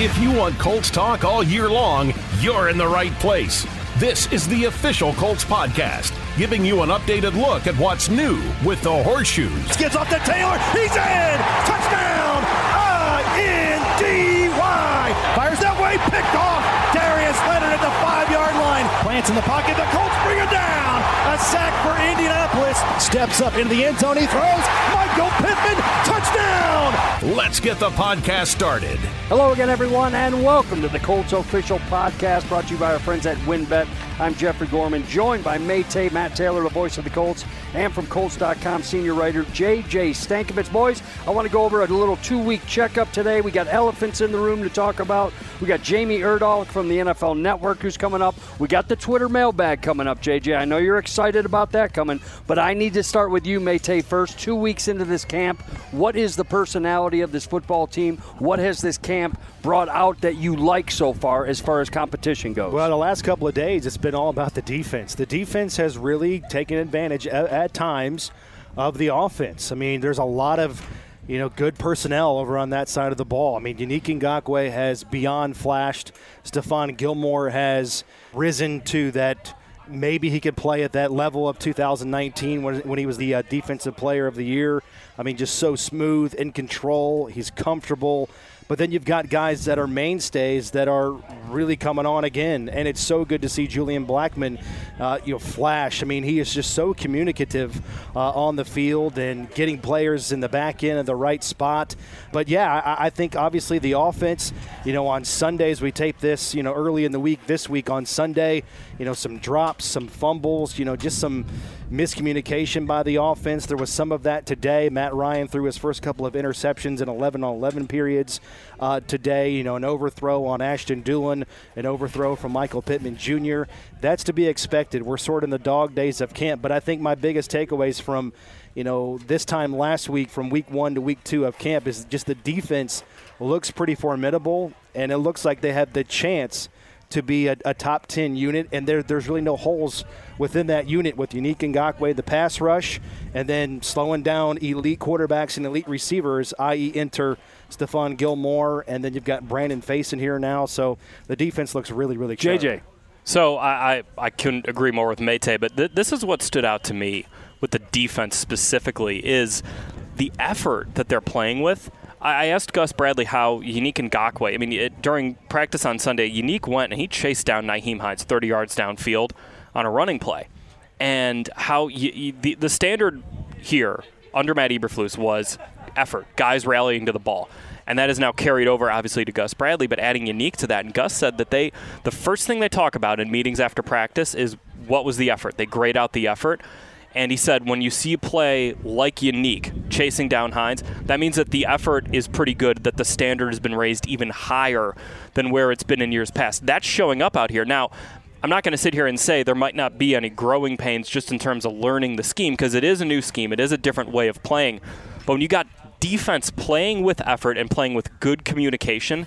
If you want Colts talk all year long, you're in the right place. This is the official Colts podcast, giving you an updated look at what's new with the horseshoes. Gets off to Taylor. He's in. Touchdown. I-N-D-Y. Fires that way. Picked off. Darius Leonard at the five-yard line. Plants in the pocket. The Colts bring it down. A sack for Indianapolis. Steps up into the end zone. He throws. Michael Pittman. Touchdown. Let's get the podcast started. Hello again, everyone, and welcome to the Colts official podcast brought to you by our friends at WinBet. I'm Jeffrey Gorman, joined by Maytay Matt Taylor, the voice of the Colts, and from Colts.com senior writer JJ Stankevitz. Boys, I want to go over a little two week checkup today. We got elephants in the room to talk about. We got Jamie Erdahl from the NFL Network who's coming up. We got the Twitter mailbag coming up, JJ. I know you're excited about that coming, but I need to start with you, Maytay, first. Two weeks into this camp, what is the personality of this football team? What has this camp brought out that you like so far as far as competition goes? Well, the last couple of days, it's been all about the defense. The defense has really taken advantage at, at times of the offense. I mean, there's a lot of you know, good personnel over on that side of the ball. I mean, Yannick Ngakoue has beyond flashed. Stephon Gilmore has risen to that. Maybe he could play at that level of 2019 when, when he was the uh, defensive player of the year. I mean, just so smooth, in control. He's comfortable. But then you've got guys that are mainstays that are really coming on again, and it's so good to see Julian Blackmon, uh, you know, flash. I mean, he is just so communicative uh, on the field and getting players in the back end of the right spot. But yeah, I, I think obviously the offense. You know, on Sundays we tape this. You know, early in the week this week on Sunday. You know, some drops, some fumbles. You know, just some miscommunication by the offense. There was some of that today. Matt Ryan threw his first couple of interceptions in 11 on 11 periods uh, today. You know, an overthrow on Ashton Dulin, an overthrow from Michael Pittman Jr. That's to be expected. We're sort of in the dog days of camp, but I think my biggest takeaways from you know this time last week, from week one to week two of camp, is just the defense looks pretty formidable, and it looks like they have the chance to be a, a, top 10 unit, and there, there's really no holes within that unit with Yannick Ngakoue, the pass rush, and then slowing down elite quarterbacks and elite receivers, i.e., enter Stephon Gilmore, and then you've got Brandon Facyson here now. So the defense looks really, really. JJ. So I, I, I, couldn't agree more with Maytay, but th- this is what stood out to me with the defense specifically is the effort that they're playing with I asked Gus Bradley how Yannick Ngakoue, I mean, it, during practice on Sunday, Yannick went and he chased down Nyheim Hines 30 yards downfield on a running play. And how the, the standard here under Matt Eberflus was effort, guys rallying to the ball. And that is now carried over, obviously, to Gus Bradley, but adding Yannick to that. And Gus said that they, the first thing they talk about in meetings after practice is what was the effort. They grade out the effort. And he said, when you see a play like Yannick chasing down Hines, that means that the effort is pretty good, that the standard has been raised even higher than where it's been in years past. That's showing up out here. Now, I'm not going to sit here and say there might not be any growing pains just in terms of learning the scheme because it is a new scheme, it is a different way of playing. But when you got defense playing with effort and playing with good communication,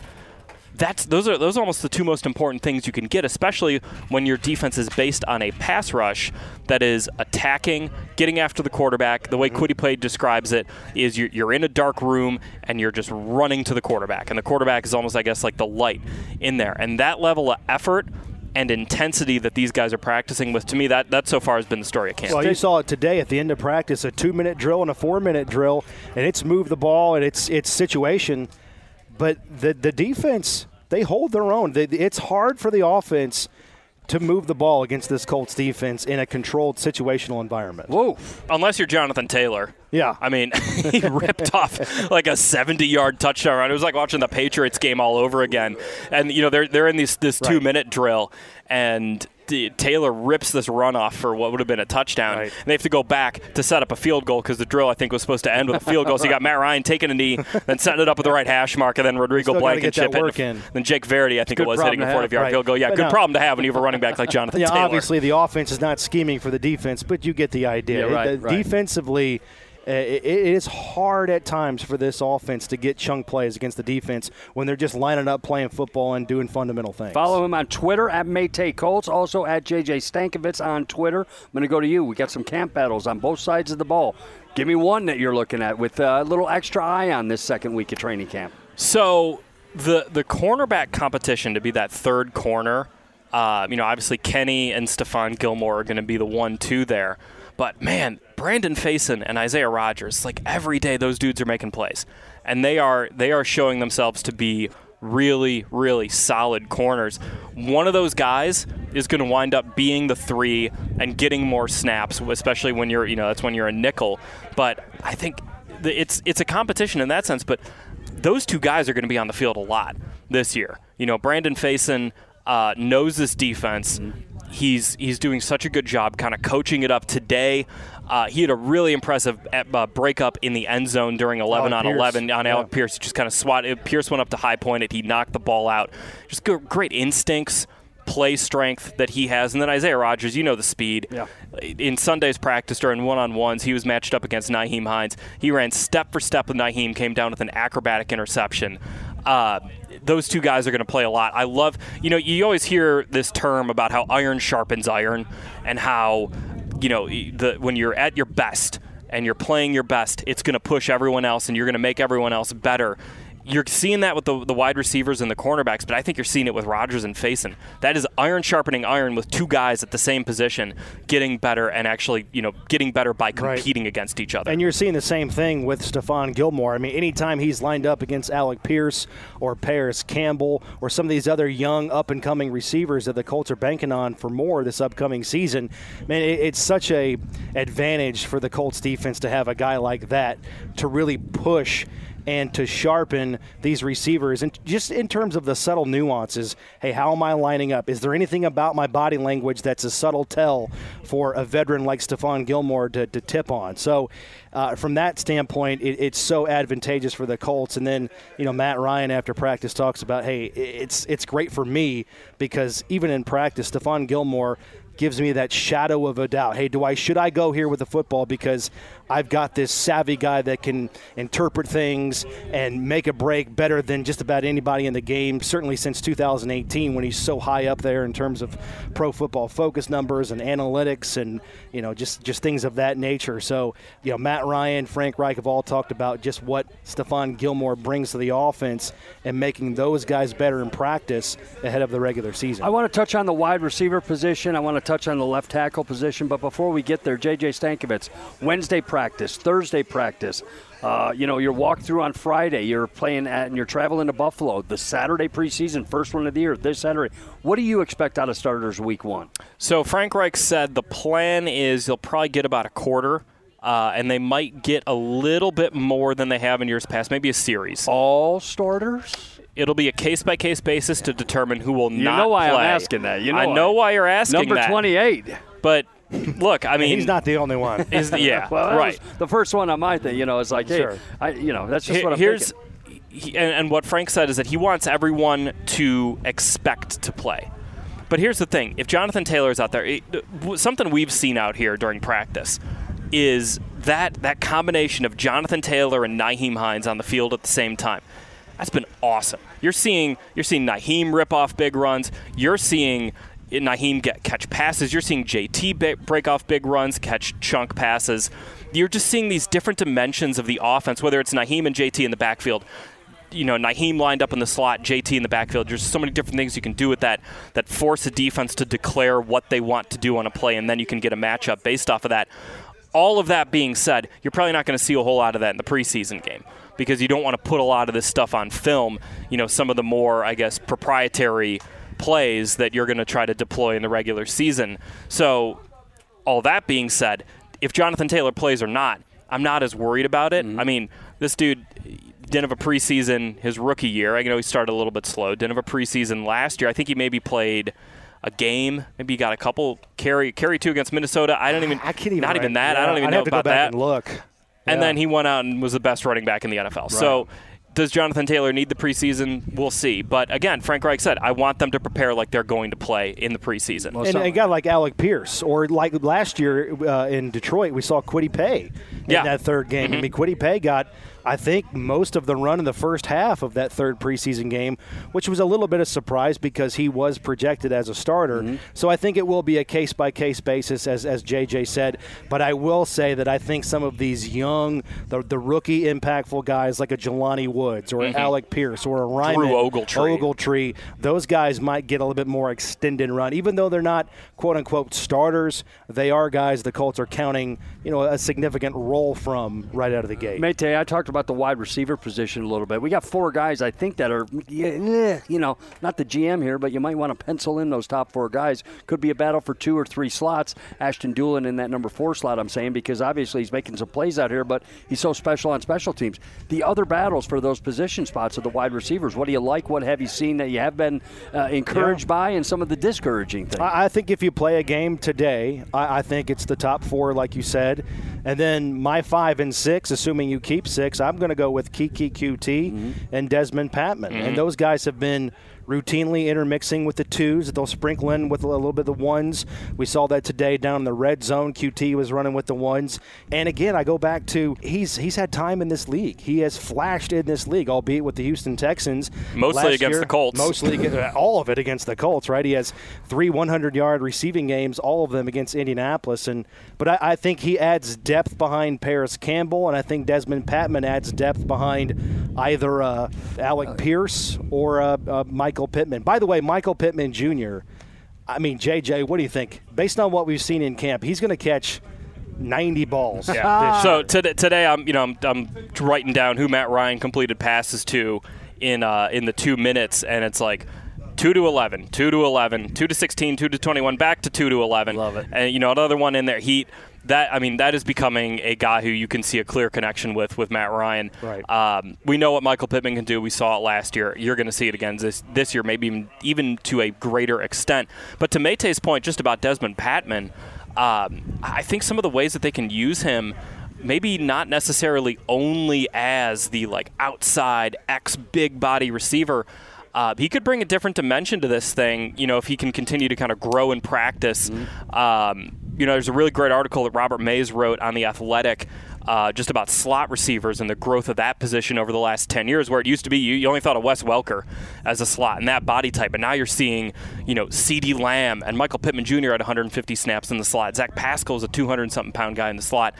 that's those are those are almost the two most important things you can get, especially when your defense is based on a pass rush that is attacking, getting after the quarterback. The way mm-hmm. Kwity Paye describes it is you're, you're in a dark room and you're just running to the quarterback, and the quarterback is almost, I guess, like the light in there. And that level of effort and intensity that these guys are practicing with, to me, that, that so far has been the story of camp. Well, you saw it today at the end of practice, a two-minute drill and a four-minute drill, and it's moved the ball and it's it's situation – but the the defense they hold their own. They, it's hard for the offense to move the ball against this Colts defense in a controlled situational environment. Whoa! Unless you're Jonathan Taylor. Yeah. I mean, he ripped off like a 70-yard touchdown run. It was like watching the Patriots game all over again. And you know they're they're in this this two-minute drill, and Taylor rips this run off for what would have been a touchdown. Right. And they have to go back to set up a field goal because the drill, I think, was supposed to end with a field goal. So you got Matt Ryan taking a knee, then setting it up with the right hash mark, and then Rodrigo Blankenship hitting. Then Jake Verity, I think it was, hitting a 40 yard right. field goal. Yeah, but good problem to have when you have a running back like Jonathan yeah, Taylor. Obviously, the offense is not scheming for the defense, but you get the idea. Yeah, right, the, Defensively, it is hard at times for this offense to get chunk plays against the defense when they're just lining up playing football and doing fundamental things. Follow him on Twitter at Maytay Colts, also at JJ Stankevitz on Twitter. I'm going to go to you. We got some camp battles on both sides of the ball. Give me one that you're looking at with a little extra eye on this second week of training camp. So the the cornerback competition to be that third corner. Uh, you know, obviously Kenny and Stephon Gilmore are going to be the one two there. But man, Brandon Facyson and Isaiah Rodgers, like every day those dudes are making plays. And they are they are showing themselves to be really, really solid corners. One of those guys is going to wind up being the three and getting more snaps, especially when you're, you know, that's when you're a nickel. But I think it's it's a competition in that sense. But those two guys are going to be on the field a lot this year. You know, Brandon Facyson uh, knows this defense. He's he's doing such a good job, kind of coaching it up today. Uh, he had a really impressive uh, breakup in the end zone during 11 Alec on Pierce. 11 on Yeah. Alec Pierce. Just kind of swatted. Pierce went up to high point it. He knocked the ball out. Just go, great instincts, play strength that he has. And then Isaiah Rodgers, you know the speed. Yeah. In Sunday's practice during one on ones, he was matched up against Nyheim Hines. He ran step for step with Nyheim, came down with an acrobatic interception. Uh, those two guys are going to play a lot. I love, you know, you always hear this term about how iron sharpens iron and how, you know, the when you're at your best and you're playing your best, it's going to push everyone else and you're going to make everyone else better. You're seeing that with the, the wide receivers and the cornerbacks, but I think you're seeing it with Rodgers and Facyson. That is iron sharpening iron with two guys at the same position getting better and actually, you know, getting better by Right. competing against each other. And you're seeing the same thing with Stephon Gilmore. I mean, anytime he's lined up against Alec Pierce or Parris Campbell or some of these other young up and coming receivers that the Colts are banking on for more this upcoming season, man, it, it's such a advantage for the Colts defense to have a guy like that to really push and to sharpen these receivers. And just in terms of the subtle nuances hey how am i lining up? Is there anything about my body language that's a subtle tell for a veteran like Stephon Gilmore to, to tip on? So uh, from that standpoint it, it's so advantageous for the Colts. And then you know Matt Ryan after practice talks about hey it's it's great for me because even in practice Stephon Gilmore gives me that shadow of a doubt. Hey, do I should I go here with the football because I've got this savvy guy that can interpret things and make a break better than just about anybody in the game. Certainly since 2018 when he's so high up there in terms of pro football focus numbers and analytics and you know just just things of that nature. So you know Matt Ryan, Frank Reich have all talked about just what Stephon Gilmore brings to the offense and making those guys better in practice ahead of the regular season. I want to touch on the wide receiver position. I want to touch on the left tackle position. But before we get there, JJ Stankevitz, Wednesday practice, Thursday practice. Uh, you know, your walkthrough on Friday. You're playing at, and you're traveling to Buffalo. The Saturday preseason, first one of the year, this Saturday. What do you expect out of starters week one? So Frank Reich said the plan is they'll probably get about a quarter, uh, and they might get a little bit more than they have in years past, maybe a series. All starters? It'll be a case by case basis to determine who will You not know why I'm asking that. You know I why. know why you're asking Number that. 28. But look, I mean, He's not the only one. Is the, yeah, Well, right. the first one on my thing, you know, it's like, hey, Sure. I, you know, that's just Here- what I'm here's thinking. he, and, and what Frank said is that he wants everyone to expect to play. But here's the thing: if Jonathan Taylor is out there, it, something we've seen out here during practice is that that combination of Jonathan Taylor and Nyheim Hines on the field at the same time. That's been awesome. You're seeing you're seeing Nyheim rip off big runs. You're seeing Nyheim get catch passes. You're seeing JT break off big runs, catch chunk passes. You're just seeing these different dimensions of the offense, whether it's Nyheim and JT in the backfield. You know, Nyheim lined up in the slot, JT in the backfield. There's so many different things you can do with that that force a defense to declare what they want to do on a play, and then you can get a matchup based off of that. All of that being said, you're probably not going to see a whole lot of that in the preseason game because you don't want to put a lot of this stuff on film. You know, some of the more, I guess, proprietary plays that you're going to try to deploy in the regular season. So, all that being said, if Jonathan Taylor plays or not, I'm not as worried about it. Mm-hmm. I mean, this dude didn't have a preseason his rookie year. I know he started a little bit slow. Didn't have a preseason last year. I think he maybe played a game. Maybe he got a couple carry carry two against Minnesota. I don't even. I can't even. Not even that. I don't even I'd know about that. And look. And Yeah. then he went out and was the best running back in the NFL. So does Jonathan Taylor need the preseason? We'll see. But again, Frank Reich said, I want them to prepare like they're going to play in the preseason. Well, And some- a guy like Alec Pierce, or like last year uh, in Detroit, we saw Kwity Paye in Yeah. that third game. I mean, Kwity Paye got I think most of the run in the first half of that third preseason game, which was a little bit of surprise because he was projected as a starter. Mm-hmm. So I think it will be a case by case basis, as, as JJ said. But I will say that I think some of these young, the, the rookie impactful guys like a Jelani Woods or mm-hmm. Alec Pierce or a Drew Ogletree. Ogletree, those guys might get a little bit more extended run. Even though they're not quote unquote starters, they are guys the Colts are counting, you know, a significant role from right out of the gate. Mate, I talked about the wide receiver position a little bit. We got four guys I think that are, you know, not the GM here, but you might want to pencil in those top four guys. Could be a battle for two or three slots. Ashton Dulin in that number four slot, I'm saying, because obviously he's making some plays out here, but he's so special on special teams. The other battles for those position spots are the wide receivers. What do you like? What have you seen that you have been uh, encouraged yeah. by, and some of the discouraging things? I think if you play a game today, I, I think it's the top four, like you said. And then my five and six, assuming you keep six, I'm going to go with Keke Coutee mm-hmm. and Desmond Patmon. Mm-hmm. And those guys have been routinely intermixing with the twos. They'll sprinkle in with a little bit of the ones. We saw that today down in the red zone. Coutee was running with the ones. And again, I go back to he's he's had time in this league. He has flashed in this league, albeit with the Houston Texans. Mostly against year, the Colts. Mostly all of it against the Colts, right? He has three 100 yard receiving games, all of them against Indianapolis. And but I, I think he adds depth behind Parris Campbell, and I think Desmond Patmon adds depth behind either uh, Alec Pierce or uh, uh, Michael Pittman. By the way, Michael Pittman Jr. I mean, JJ, what do you think? Based on what we've seen in camp, he's going to catch 90 balls. Yeah. so today, today, I'm you know I'm, I'm, writing down who Matt Ryan completed passes to in uh, in the two minutes, and it's like. 2 to 11, 2 to 11, 2 to 16, 2 to 21, back to 2 to 11. Love it. And, you know, another one in there, Heat that I mean that is becoming a guy who you can see a clear connection with with Matt Ryan. Right. Um, we know what Michael Pittman can do. We saw it last year. You're going to see it again this this year, maybe even, even to a greater extent. But to Mate's point, just about Desmond Patmon, um, I think some of the ways that they can use him maybe not necessarily only as the like outside X big body receiver. Uh, he could bring a different dimension to this thing, you know, if he can continue to kind of grow in practice. Mm-hmm. Um, you know, there's a really great article that Robert Mays wrote on The Athletic uh, just about slot receivers and the growth of that position over the last 10 years, where it used to be you, you, only thought of Wes Welker as a slot and that body type, and now you're seeing, you know, CeeDee Lamb and Michael Pittman Jr. at 150 snaps in the slot. Zach Pascal is a 200 something pound guy in the slot.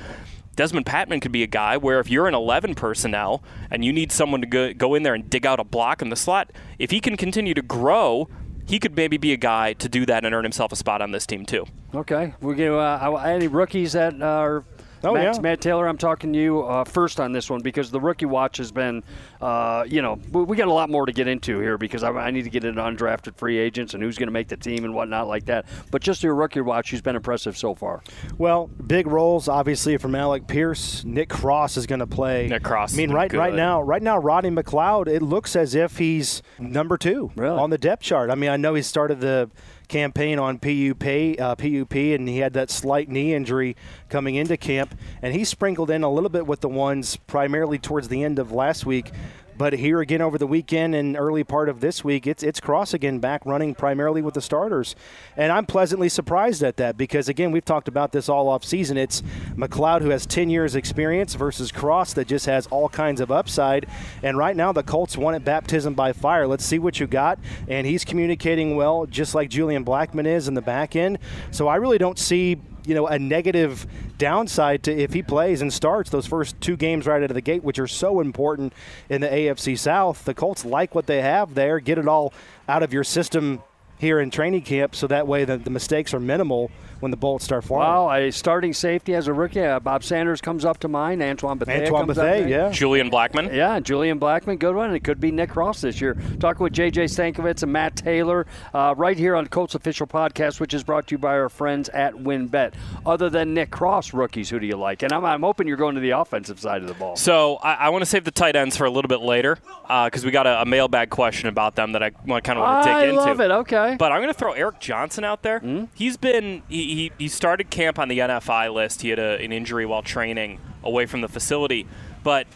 Desmond Patmon could be a guy where if you're an 11 personnel and you need someone to go, go in there and dig out a block in the slot, if he can continue to grow – he could maybe be a guy to do that and earn himself a spot on this team too. Okay, going to uh, any rookies that are Oh, Matt, yeah. Matt Taylor, I'm talking to you uh, first on this one because the rookie watch has been, uh, you know, we got a lot more to get into here because I, I need to get into undrafted free agents and who's going to make the team and whatnot like that. But just your rookie watch, who's been impressive so far? Well, big roles obviously from Alec Pierce. Nick Cross is going to play. Nick Cross. I mean, right good. right now, right now, Rodney McLeod. It looks as if he's number two really? on the depth chart. I mean, I know he started the campaign on PUP, uh, PUP, and he had that slight knee injury coming into camp, and he sprinkled in a little bit with the ones primarily towards the end of last week. But here again over the weekend and early part of this week, it's it's Cross again back running primarily with the starters, and I'm pleasantly surprised at that because again we've talked about this all off season. It's McLeod who has 10 years experience versus Cross that just has all kinds of upside, and right now the Colts want it baptism by fire. Let's see what you got, and he's communicating well, just like Julian Blackmon is in the back end. So I really don't see you know a negative downside to if he plays and starts those first two games right out of the gate, which are so important in the AFC South. The Colts like what they have there, get it all out of your system here in training camp, so that way the, the mistakes are minimal when the bullets start flying. Well, a starting safety as a rookie, uh, Bob Sanders comes up to mind. Antoine Bethea Antoine Bethea, yeah. Julian Blackmon. Yeah, Julian Blackmon, good one. It could be Nick Cross this year. Talking with J.J. Stankevitz and Matt Taylor uh, right here on Colts Official Podcast, which is brought to you by our friends at WinBet. Other than Nick Cross, rookies, who do you like? And I'm, I'm hoping you're going to the offensive side of the ball. So I, I want to save the tight ends for a little bit later because uh, we got a, a, mailbag question about them that I kind of want to dig into. I love it. Okay. But I'm going to throw Eric Johnson out there. Mm-hmm. He's been he, he, he started camp on the NFI list. He had a, an injury while training away from the facility. But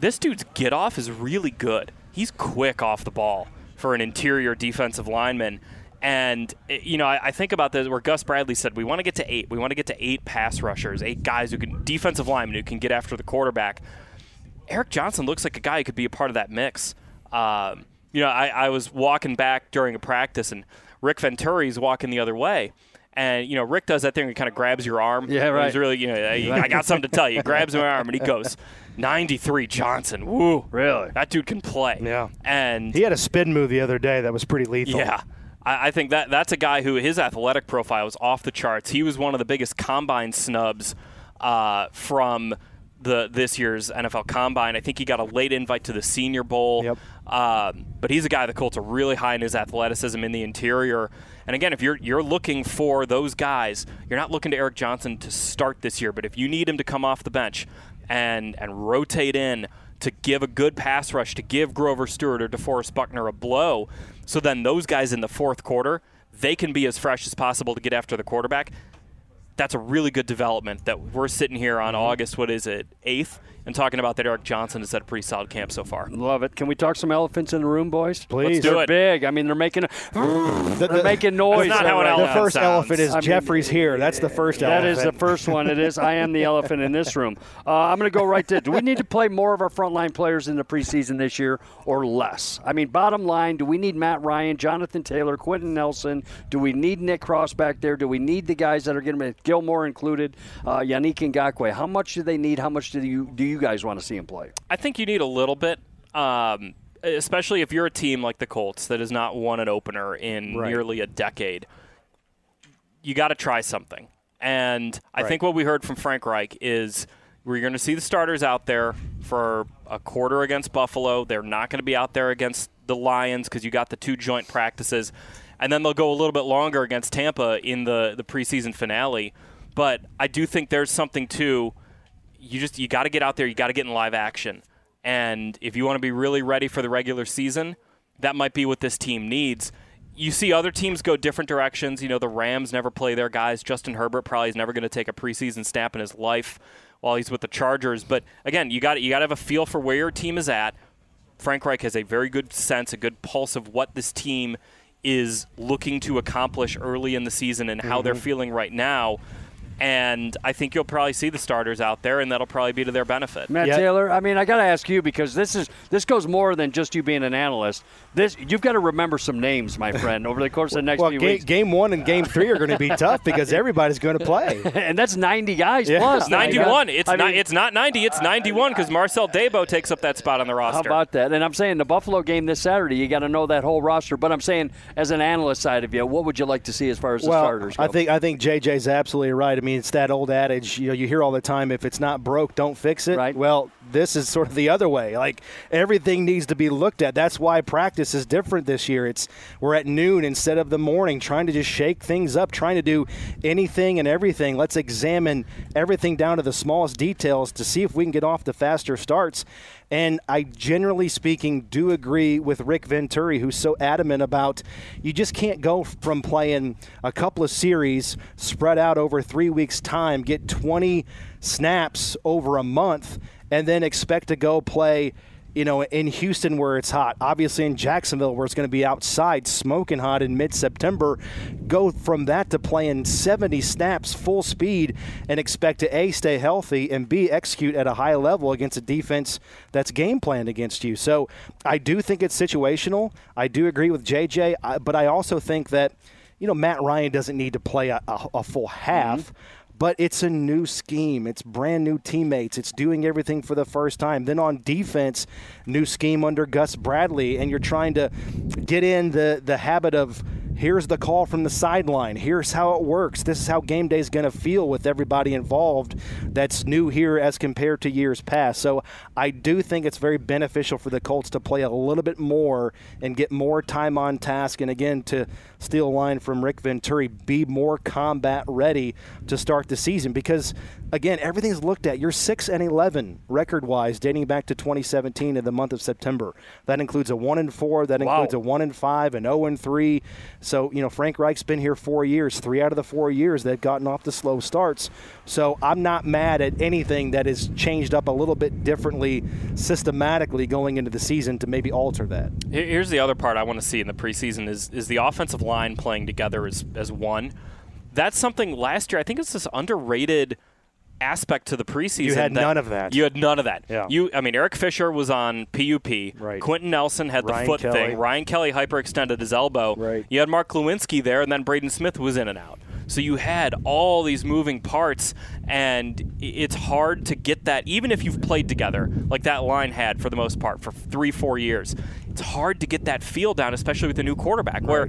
this dude's get off is really good. He's quick off the ball for an interior defensive lineman. And, eh, you know, I, I, think about this where Gus Bradley said, we want to get to eight. We want to get to eight pass rushers, eight guys who can, defensive linemen who can get after the quarterback. Eric Johnson looks like a guy who could be a part of that mix. Um, you know, I, I was walking back during a practice, and Rick Venturi's walking the other way. And you know, Rick does that thing. He kind of grabs your arm. Yeah, right. He's really, you know, I got something to tell you. He grabs my arm and he goes, "93 Johnson. Woo, Really? That dude can play." Yeah. And He had a spin move the other day that was pretty lethal. yeah. I, I think that that's a guy who his athletic profile was off the charts. He was one of the biggest combine snubs uh, from the this year's NFL Combine. I think he got a late invite to the Senior Bowl. Yep. Um, but he's a guy the Colts are really high in his athleticism in the interior. And again, if you're you're looking for those guys, you're not looking to Eric Johnson to start this year. But if you need him to come off the bench and and rotate in to give a good pass rush, to give Grover Stewart or DeForest Buckner a blow, so then those guys in the fourth quarter they can be as fresh as possible to get after the quarterback that's a really good development that we're sitting here on mm-hmm. August, what is it, 8th, and talking about that Eric Johnson has had a pretty solid camp so far. Love it. Can we talk some elephants in the room, boys? Please. do They're it. big. I mean, they're making they're making noise. That's not how an right The first sounds. elephant is I mean, Jeffrey's here. That's the first That elephant. is the first one. It is. I am the elephant in this room. Uh, I'm going to go right to. Do we need to play more of our frontline players in the preseason this year, or less? I mean, bottom line, do we need Matt Ryan, Jonathan Taylor, Quenton Nelson? Do we need Nick Cross back there? Do we need the guys that are going to be Gilmore included, uh, Yannick Ngakoue? How much do they need? How much do you do you guys want to see him play? I think you need a little bit, um, especially if you're a team like the Colts that has not won an opener in Right. nearly a decade. You got to try something. And I Right. think what we heard from Frank Reich is we're going to see the starters out there for a quarter against Buffalo. They're not going to be out there against the Lions because you got the two joint practices. And then they'll go a little bit longer against Tampa in the, the preseason finale. But I do think there's something to you just you got to get out there, you got to get in live action. And if you want to be really ready for the regular season, that might be what this team needs. You see other teams go different directions. You know, the Rams never play their guys. Justin Herbert probably is never going to take a preseason snap in his life while he's with the Chargers. But again, you got you got to have a feel for where your team is at. Frank Reich has a very good sense, a good pulse of what this team is looking to accomplish early in the season and how they're mm-hmm. feeling right now. And I think you'll probably see the starters out there, and that'll probably be to their benefit. Matt Yeah. Taylor, I mean, I got to ask you because this is this goes more than just you being an analyst. This you've got to remember some names, my friend, over the course of the next well, few ga- weeks. game one and game three are going to be tough because everybody's going to play. and that's 90 guys Yeah. It's 91. It's I not. mean, It's not 90. It's 91 because Marcel Dabo takes up that spot on the roster. How about that? And I'm saying the Buffalo game this Saturday, you got to know that whole roster. But I'm saying, as an analyst side of you, what would you like to see as far as the starters go? I think I think JJ's absolutely right. I mean, it's that old adage. You know, you hear all the time: if it's not broke, don't fix it. Right. Well, this is sort of the other way. Like everything needs to be looked at. That's why practice is different this year. It's we're at noon instead of the morning, trying to just shake things up, trying to do anything and everything. Let's examine everything down to the smallest details to see if we can get off the faster starts. And I generally speaking do agree with Rick Venturi, who's so adamant about you just can't go from playing a couple of series spread out over three weeks' time, get 20 snaps over a month, and then expect to go play you know, in Houston where it's hot, obviously in Jacksonville where it's going to be outside smoking hot in mid September, go from that to playing 70 snaps full speed and expect to A, stay healthy and B, execute at a high level against a defense that's game planned against you. So I do think it's situational. I do agree with JJ, uh, but I also think that, you know, Matt Ryan doesn't need to play a, a, a full half mm-hmm. But it's a new scheme. It's brand new teammates. It's doing everything for the first time. Then on defense, new scheme under Gus Bradley, and you're trying to get in the, the habit of here's the call from the sideline. Here's how it works. This is how game day is going to feel with everybody involved. That's new here as compared to years past. So I do think it's very beneficial for the Colts to play a little bit more and get more time on task. And again, to steal a line from Rick Venturi, be more combat ready to start the season because again, everything's looked at. You're 6 and 11 record wise dating back to 2017 in the month of September. That includes a 1 and 4, that Wow. includes a 1 and 5, and 0 and 3. So, you know, Frank Reich's been here 4 years. 3 out of the 4 years they've gotten off the slow starts. So, I'm not mad at anything that is changed up a little bit differently systematically going into the season to maybe alter that. Here's the other part I want to see in the preseason is is the offensive line playing together as as one. That's something last year. I think it's this underrated aspect to the preseason. You had none of that. You had none of that. Yeah. You, I mean, Eric Fisher was on PUP. Right. Quenton Nelson had the Ryan foot Kelly. thing. Ryan Kelly hyperextended his elbow. Right. You had Mark Glowinski there, and then Braden Smith was in and out. So you had all these moving parts, and it's hard to get that, even if you've played together, like that line had for the most part for three, four years. It's hard to get that feel down, especially with a new quarterback. Where,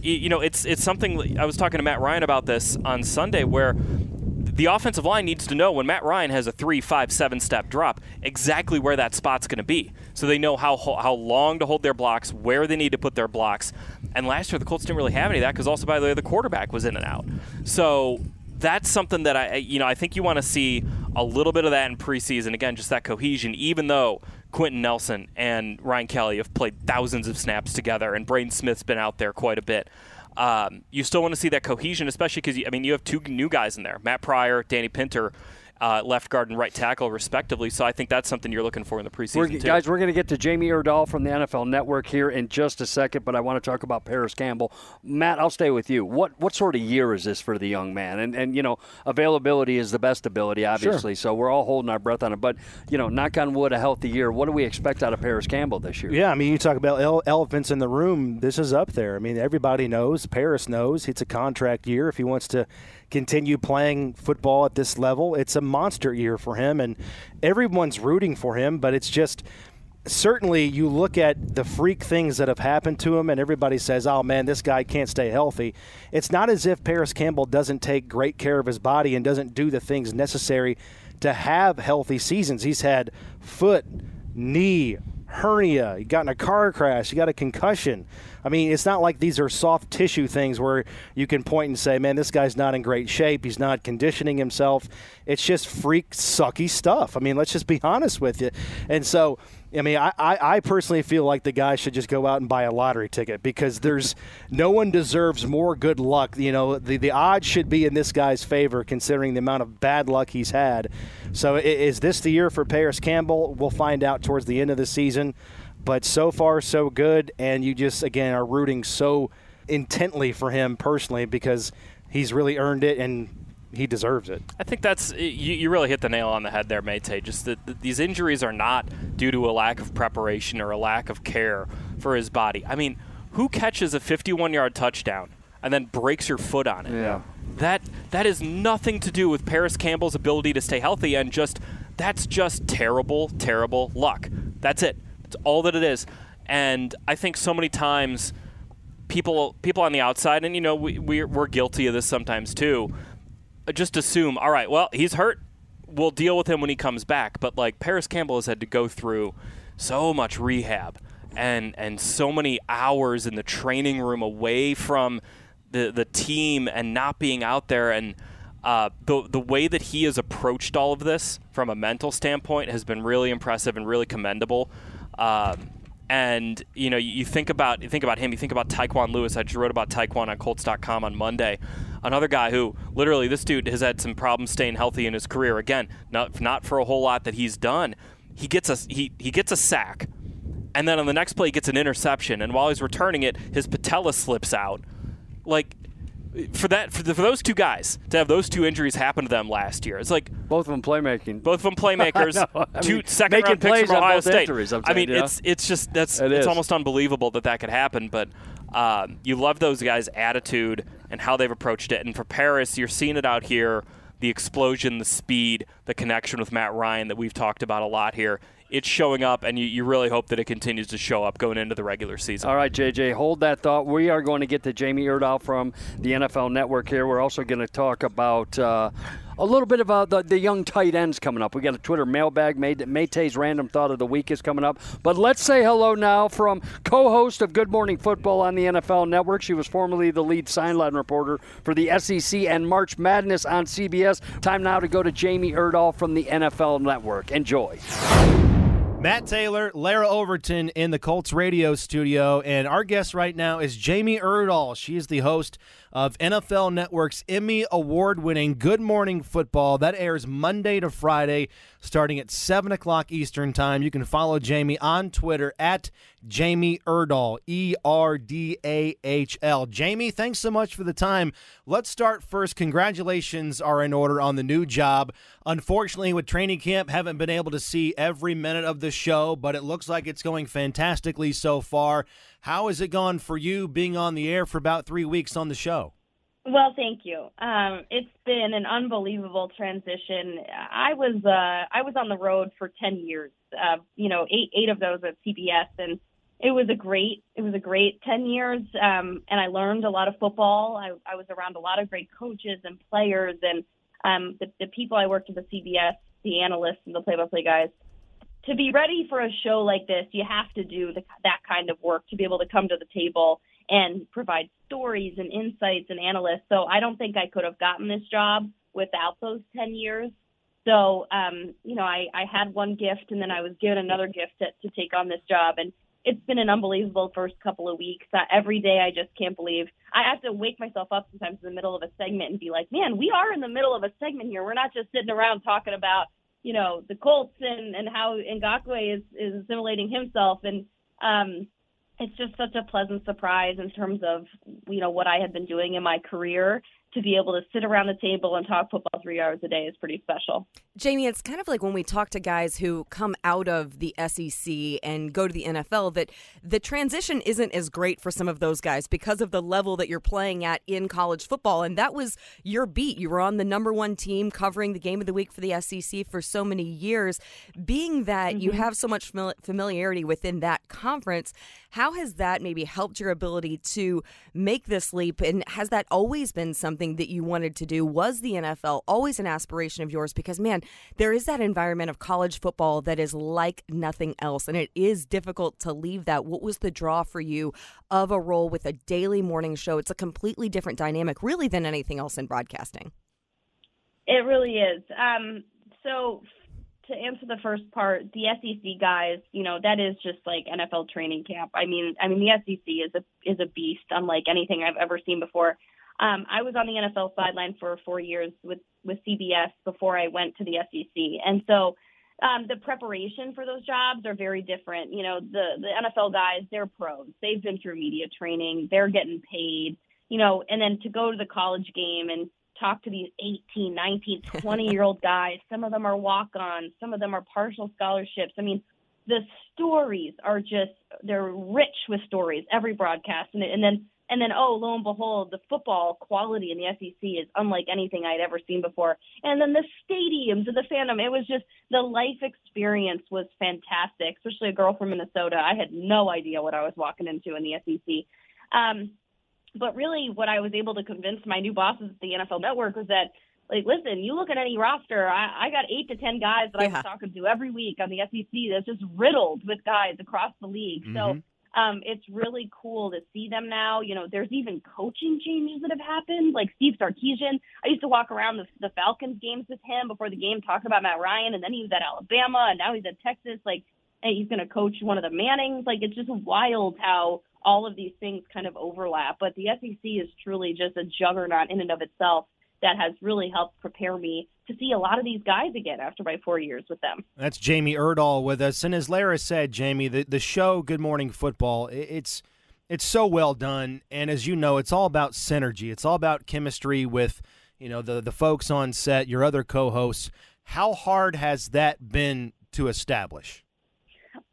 you know, it's it's something. I was talking to Matt Ryan about this on Sunday, where the offensive line needs to know when Matt Ryan has a three, five, seven step drop exactly where that spot's going to be, so they know how how long to hold their blocks, where they need to put their blocks. And last year the Colts didn't really have any of that because also by the way the quarterback was in and out. So that's something that I you know I think you want to see a little bit of that in preseason. Again, just that cohesion. Even though Quenton Nelson and Ryan Kelly have played thousands of snaps together, and Braden Smith's been out there quite a bit. Um, you still want to see that cohesion, especially because I mean you have two new guys in there, Matt Pryor, Danny Pinter, uh, left guard and right tackle respectively. So I think that's something you're looking for in the preseason We're, too. guys, we're going to get to Jamie Erdahl from the NFL Network here in just a second, but I want to talk about Parris Campbell. Matt, I'll stay with you. What what sort of year is this for the young man? And and you know, availability is the best ability, obviously. So we're all holding our breath on it. But you know, knock on wood, a healthy year. What do we expect out of Parris Campbell this year? Yeah, I mean, you talk about ele- elephants in the room. This is up there. I mean, everybody knows. Parris knows it's a contract year. If he wants to continue playing football at this level, it's a monster year for him, and everyone's rooting for him. But it's just certainly you look at the freak things that have happened to him, and everybody says, "Oh man, this guy can't stay healthy." It's not as if Parris Campbell doesn't take great care of his body and doesn't do the things necessary to have healthy seasons. He's had foot, knee, hernia, he got in a car crash, he got a concussion. I mean, it's not like these are soft tissue things where you can point and say, man, this guy's not in great shape. He's not conditioning himself. It's just freak, sucky stuff. I mean, let's just be honest with you. And so, I mean, I, I, personally feel like the guy should just go out and buy a lottery ticket because there's no one deserves more good luck. You know, the, the odds should be in this guy's favor considering the amount of bad luck he's had. So, is this the year for Parris Campbell? We'll find out towards the end of the season. But so far, so good. And you just, again, are rooting so intently for him personally because he's really earned it and he deserves it. I think that's you, you really hit the nail on the head there, Mate. Just that that these injuries are not due to a lack of preparation or a lack of care for his body. I mean, who catches a 51-yard touchdown and then breaks your foot on it? Yeah. That that is nothing to do with Parris Campbell's ability to stay healthy and just that's just terrible, terrible luck. That's it. That's all that it is. And I think so many times people people on the outside, and you know we we're, we're guilty of this sometimes too. Just assume, all right, well he's hurt, we'll deal with him when he comes back. But like Parris Campbell has had to go through so much rehab and and so many hours in the training room away from the the team and not being out there and. Uh, the the way that he has approached all of this from a mental standpoint has been really impressive and really commendable. Um, and you know, you, you think about you think about him. You think about Tyquan Lewis. I just wrote about Tyquan on Colts.com on Monday. Another guy who literally this dude has had some problems staying healthy in his career. Again, not not for a whole lot that he's done. He gets a he he gets a sack, and then on the next play he gets an interception. And while he's returning it, his patella slips out. Like for that for, the, for those two guys to have those two injuries happen to them last year, it's like Both of them playmaking. both of them playmakers, know. I two mean, second round picks from Ohio State. injuries, I mean, yeah. it's it's just that's It it's is. almost unbelievable that that could happen. But um, you love those guys' attitude and how they've approached it. And for Parris, you're seeing it out here. The explosion, the speed, the connection with Matt Ryan that we've talked about a lot here. It's showing up, and you, you really hope that it continues to show up going into the regular season. All right, JJ, hold that thought. We are going to get to Jamie Erdahl from the NFL Network here. We're also going to talk about uh, a little bit about the, the young tight ends coming up. We got a Twitter mailbag. Made Mate's random thought of the week is coming up. But let's say hello now from co-host of Good Morning Football on the NFL Network. She was formerly the lead sideline reporter for the SEC and March Madness on CBS. Time now to go to Jamie Erdahl from the NFL Network. Enjoy. Matt Taylor, Lara Overton in the Colts radio studio, and our guest right now is Jamie Erdahl. She is the host of NFL Network's Emmy award winning Good Morning Football. That airs Monday to Friday, starting at 7 o'clock Eastern Time. You can follow Jamie on Twitter at Jamie Erdahl, E R D A H L. Jamie, thanks so much for the time. Let's start first. Congratulations are in order on the new job. Unfortunately, with training camp, haven't been able to see every minute of the show, but it looks like it's going fantastically so far. How has it gone for you being on the air for about three weeks on the show? Well, thank you. Um, it's been an unbelievable transition. I was uh, I was on the road for ten years. Uh, you know, eight eight of those at CBS, and it was a great it was a great 10 years um, and i learned a lot of football I, I was around a lot of great coaches and players and um, the, the people i worked with at cbs the analysts and the play-by-play guys to be ready for a show like this you have to do the, that kind of work to be able to come to the table and provide stories and insights and analysts so i don't think i could have gotten this job without those 10 years so um, you know I, I had one gift and then i was given another gift to, to take on this job and it's been an unbelievable first couple of weeks. Uh, every day, I just can't believe I have to wake myself up sometimes in the middle of a segment and be like, "Man, we are in the middle of a segment here. We're not just sitting around talking about, you know, the Colts and and how Ngakoue is is assimilating himself." And um, it's just such a pleasant surprise in terms of you know what I had been doing in my career to be able to sit around the table and talk football three hours a day is pretty special. Jamie, it's kind of like when we talk to guys who come out of the SEC and go to the NFL that the transition isn't as great for some of those guys because of the level that you're playing at in college football. And that was your beat. You were on the number one team covering the game of the week for the SEC for so many years. Being that mm-hmm. you have so much familiarity within that conference, how has that maybe helped your ability to make this leap? And has that always been something that you wanted to do? Was the NFL always an aspiration of yours? Because, man, there is that environment of college football that is like nothing else. And it is difficult to leave that. What was the draw for you of a role with a daily morning show? It's a completely different dynamic, really, than anything else in broadcasting. It really is. Um, so to answer the first part, the SEC guys, you know, that is just like NFL training camp. I mean, I mean the SEC is a is a beast, unlike anything I've ever seen before. Um, I was on the NFL sideline for four years with with CBS before I went to the SEC, and so um, the preparation for those jobs are very different. You know, the the NFL guys, they're pros. They've been through media training. They're getting paid. You know, and then to go to the college game and talk to these 18, 19, 20 year old guys. Some of them are walk ons, some of them are partial scholarships. I mean, the stories are just, they're rich with stories, every broadcast. And, and then, and then, oh, lo and behold, the football quality in the SEC is unlike anything I'd ever seen before. And then the stadiums and the fandom, it was just the life experience was fantastic, especially a girl from Minnesota. I had no idea what I was walking into in the SEC. Um, but really, what I was able to convince my new bosses at the NFL Network was that, like, listen, you look at any roster, I, I got eight to ten guys that yeah. I'm talking to every week on the SEC that's just riddled with guys across the league. Mm-hmm. So um, it's really cool to see them now. You know, there's even coaching changes that have happened. Like Steve Sarkisian, I used to walk around the, the Falcons games with him before the game, talking about Matt Ryan, and then he was at Alabama, and now he's at Texas. Like, and he's going to coach one of the Mannings. Like, it's just wild how all of these things kind of overlap. But the SEC is truly just a juggernaut in and of itself that has really helped prepare me to see a lot of these guys again after my four years with them. That's Jamie Erdahl with us, and as Lara said, Jamie, the the show Good Morning Football, it's it's so well done, and as you know, it's all about synergy. It's all about chemistry with you know the the folks on set, your other co-hosts. How hard has that been to establish?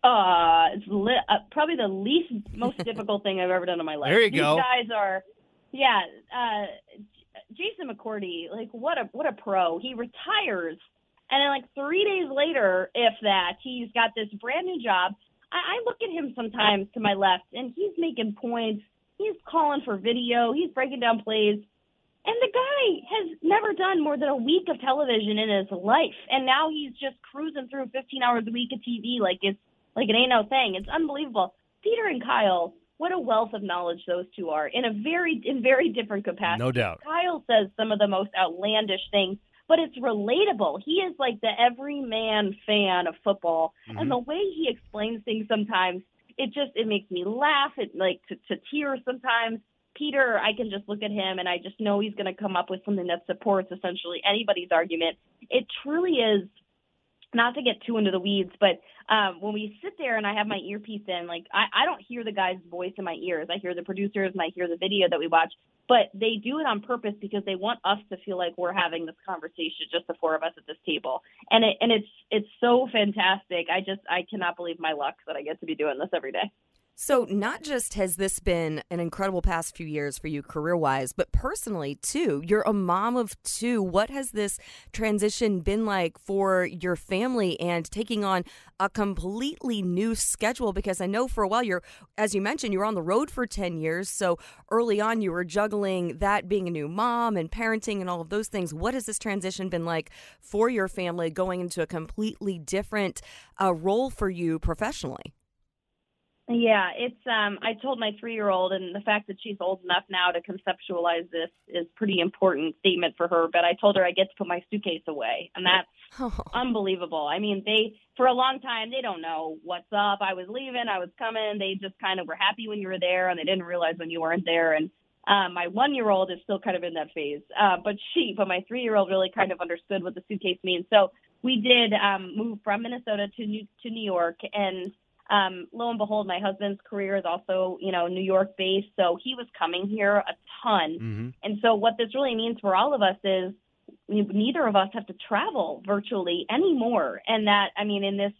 Uh, it's li- uh, probably the least most difficult thing I've ever done in my life. There you These go. guys are, yeah. Uh, Jason McCourty, like what a what a pro. He retires, and then like three days later, if that, he's got this brand new job. I, I look at him sometimes to my left, and he's making points. He's calling for video. He's breaking down plays. And the guy has never done more than a week of television in his life, and now he's just cruising through 15 hours a week of TV like it's like it ain't no thing. It's unbelievable. Peter and Kyle, what a wealth of knowledge those two are in a very in very different capacity. No doubt. Kyle says some of the most outlandish things, but it's relatable. He is like the everyman fan of football, mm-hmm. and the way he explains things sometimes, it just it makes me laugh. It like to, to tears sometimes. Peter, I can just look at him and I just know he's going to come up with something that supports essentially anybody's argument. It truly is not to get too into the weeds, but um, when we sit there and I have my earpiece in, like I, I don't hear the guy's voice in my ears. I hear the producers and I hear the video that we watch, but they do it on purpose because they want us to feel like we're having this conversation, just the four of us at this table. And it and it's it's so fantastic. I just I cannot believe my luck that I get to be doing this every day. So, not just has this been an incredible past few years for you career wise, but personally too. You're a mom of two. What has this transition been like for your family and taking on a completely new schedule? Because I know for a while you're, as you mentioned, you were on the road for 10 years. So, early on, you were juggling that being a new mom and parenting and all of those things. What has this transition been like for your family going into a completely different uh, role for you professionally? Yeah, it's um I told my 3-year-old and the fact that she's old enough now to conceptualize this is pretty important statement for her, but I told her I get to put my suitcase away and that's oh. unbelievable. I mean, they for a long time they don't know what's up. I was leaving, I was coming. They just kind of were happy when you were there and they didn't realize when you weren't there and um, my one year old is still kind of in that phase, uh, but she, but my three year old really kind of understood what the suitcase means. So we did um, move from Minnesota to New to New York, and um, lo and behold, my husband's career is also, you know, New York based. So he was coming here a ton. Mm-hmm. And so what this really means for all of us is neither of us have to travel virtually anymore. And that, I mean, in this,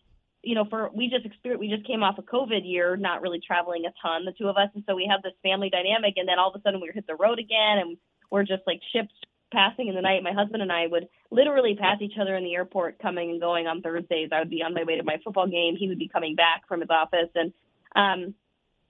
you know, for we just experienced, we just came off a COVID year, not really traveling a ton, the two of us. And so we have this family dynamic. And then all of a sudden we hit the road again and we're just like ships passing in the night. My husband and I would literally pass each other in the airport coming and going on Thursdays. I would be on my way to my football game. He would be coming back from his office. And um,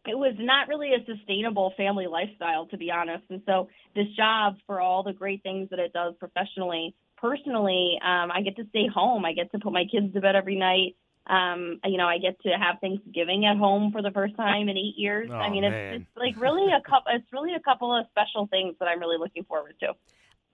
it was not really a sustainable family lifestyle, to be honest. And so this job, for all the great things that it does professionally, personally, um, I get to stay home. I get to put my kids to bed every night. Um, you know, I get to have Thanksgiving at home for the first time in eight years. Oh, I mean, it's, it's like really a couple. It's really a couple of special things that I'm really looking forward to.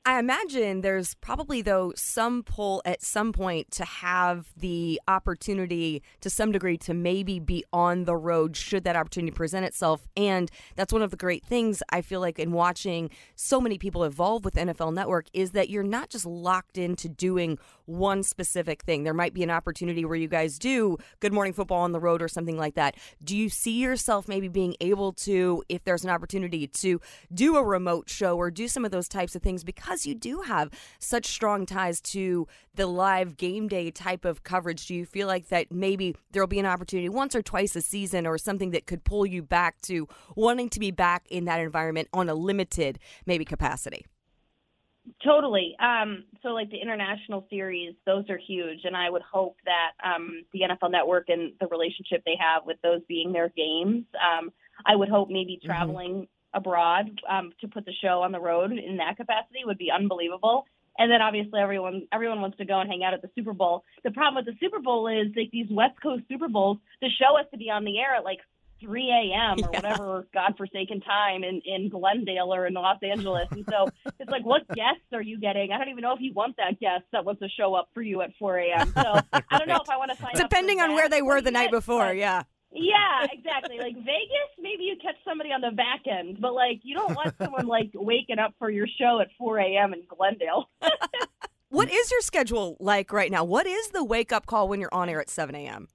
I imagine there's probably, though, some pull at some point to have the opportunity to some degree to maybe be on the road should that opportunity present itself. And that's one of the great things I feel like in watching so many people evolve with NFL Network is that you're not just locked into doing one specific thing. There might be an opportunity where you guys do Good Morning Football on the road or something like that. Do you see yourself maybe being able to, if there's an opportunity to do a remote show or do some of those types of things because you do have such strong ties to the live game day type of coverage, do you feel like that maybe there'll be an opportunity once or twice a season or something that could pull you back to wanting to be back in that environment on a limited maybe capacity? Totally. Um, so, like the international series, those are huge, and I would hope that um, the NFL Network and the relationship they have with those being their games, um, I would hope maybe mm-hmm. traveling mm-hmm abroad um, to put the show on the road in that capacity would be unbelievable. And then obviously everyone everyone wants to go and hang out at the Super Bowl. The problem with the Super Bowl is like these West Coast Super Bowls, the show has to be on the air at like 3 a.m. or yeah. whatever godforsaken time in in Glendale or in Los Angeles. And so it's like, what guests are you getting? I don't even know if you want that guest that wants to show up for you at 4 a.m. So I don't know if I want to sign Depending on that. where they were the night before, yeah. Yeah, exactly. like Vegas, maybe you catch somebody on the back end, but like you don't want someone like waking up for your show at 4 a.m. in Glendale. what is your schedule like right now? What is the wake up call when you're on air at 7 a.m.?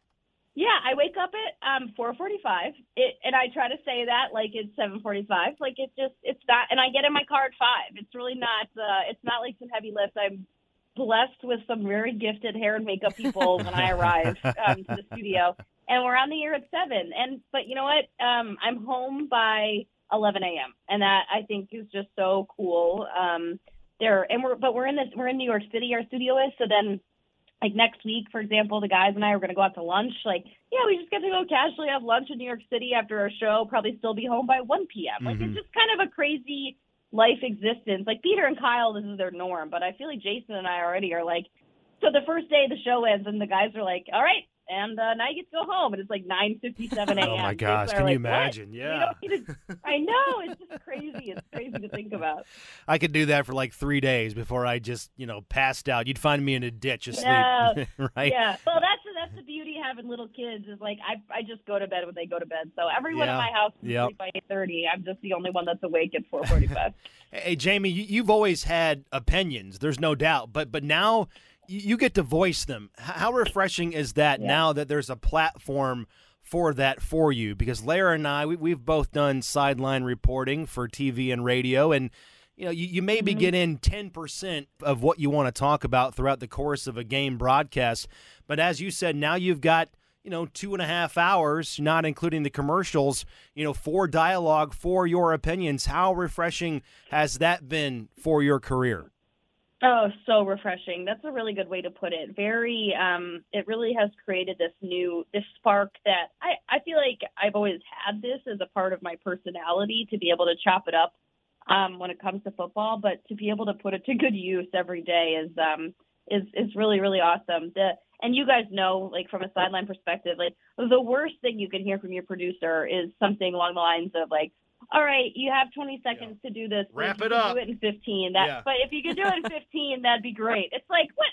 Yeah, I wake up at um 4:45. It and I try to say that like it's 7:45. Like it's just it's not and I get in my car at 5. It's really not uh it's not like some heavy lift. I'm blessed with some very gifted hair and makeup people when I arrive um, to the studio and we're on the air at seven. And but you know what? Um, I'm home by 11 a.m. and that I think is just so cool. Um, there and we're but we're in this we're in New York City. Our studio is so then. Like next week, for example, the guys and I are going to go out to lunch. Like, yeah, we just get to go casually have lunch in New York City after our show. Probably still be home by 1 p.m. Like, mm-hmm. it's just kind of a crazy life existence. Like Peter and Kyle, this is their norm, but I feel like Jason and I already are like. So the first day the show ends, and the guys are like, "All right, and uh, now you get to go home, and it's like 9:57 a.m. oh my gosh! Can like, you imagine? What? Yeah. To, I know it's just crazy. It's crazy to think about. I could do that for like three days before I just you know passed out. You'd find me in a ditch asleep, no. right? Yeah. Well, that's that's the beauty of having little kids is like I I just go to bed when they go to bed. So everyone yeah. in my house is yep. asleep by 8:30. I'm just the only one that's awake at 4:45. hey Jamie, you've always had opinions. There's no doubt, but but now you get to voice them. How refreshing is that yeah. now that there's a platform for that for you? Because Larra and I, we, we've both done sideline reporting for TV and radio, and you know, you, you maybe mm-hmm. get in 10% of what you want to talk about throughout the course of a game broadcast. But as you said, now you've got, you know, two and a half hours, not including the commercials, you know, for dialogue, for your opinions. How refreshing has that been for your career? Oh, so refreshing. That's a really good way to put it. Very, um, it really has created this new, this spark that I, I feel like I've always had this as a part of my personality to be able to chop it up um, when it comes to football, but to be able to put it to good use every day is um, is is really really awesome. The and you guys know, like from a sideline perspective, like the worst thing you can hear from your producer is something along the lines of like, "All right, you have 20 seconds yeah. to do this. Wrap it up. Do it in 15. That, yeah. but if you could do it in 15, that'd be great. It's like what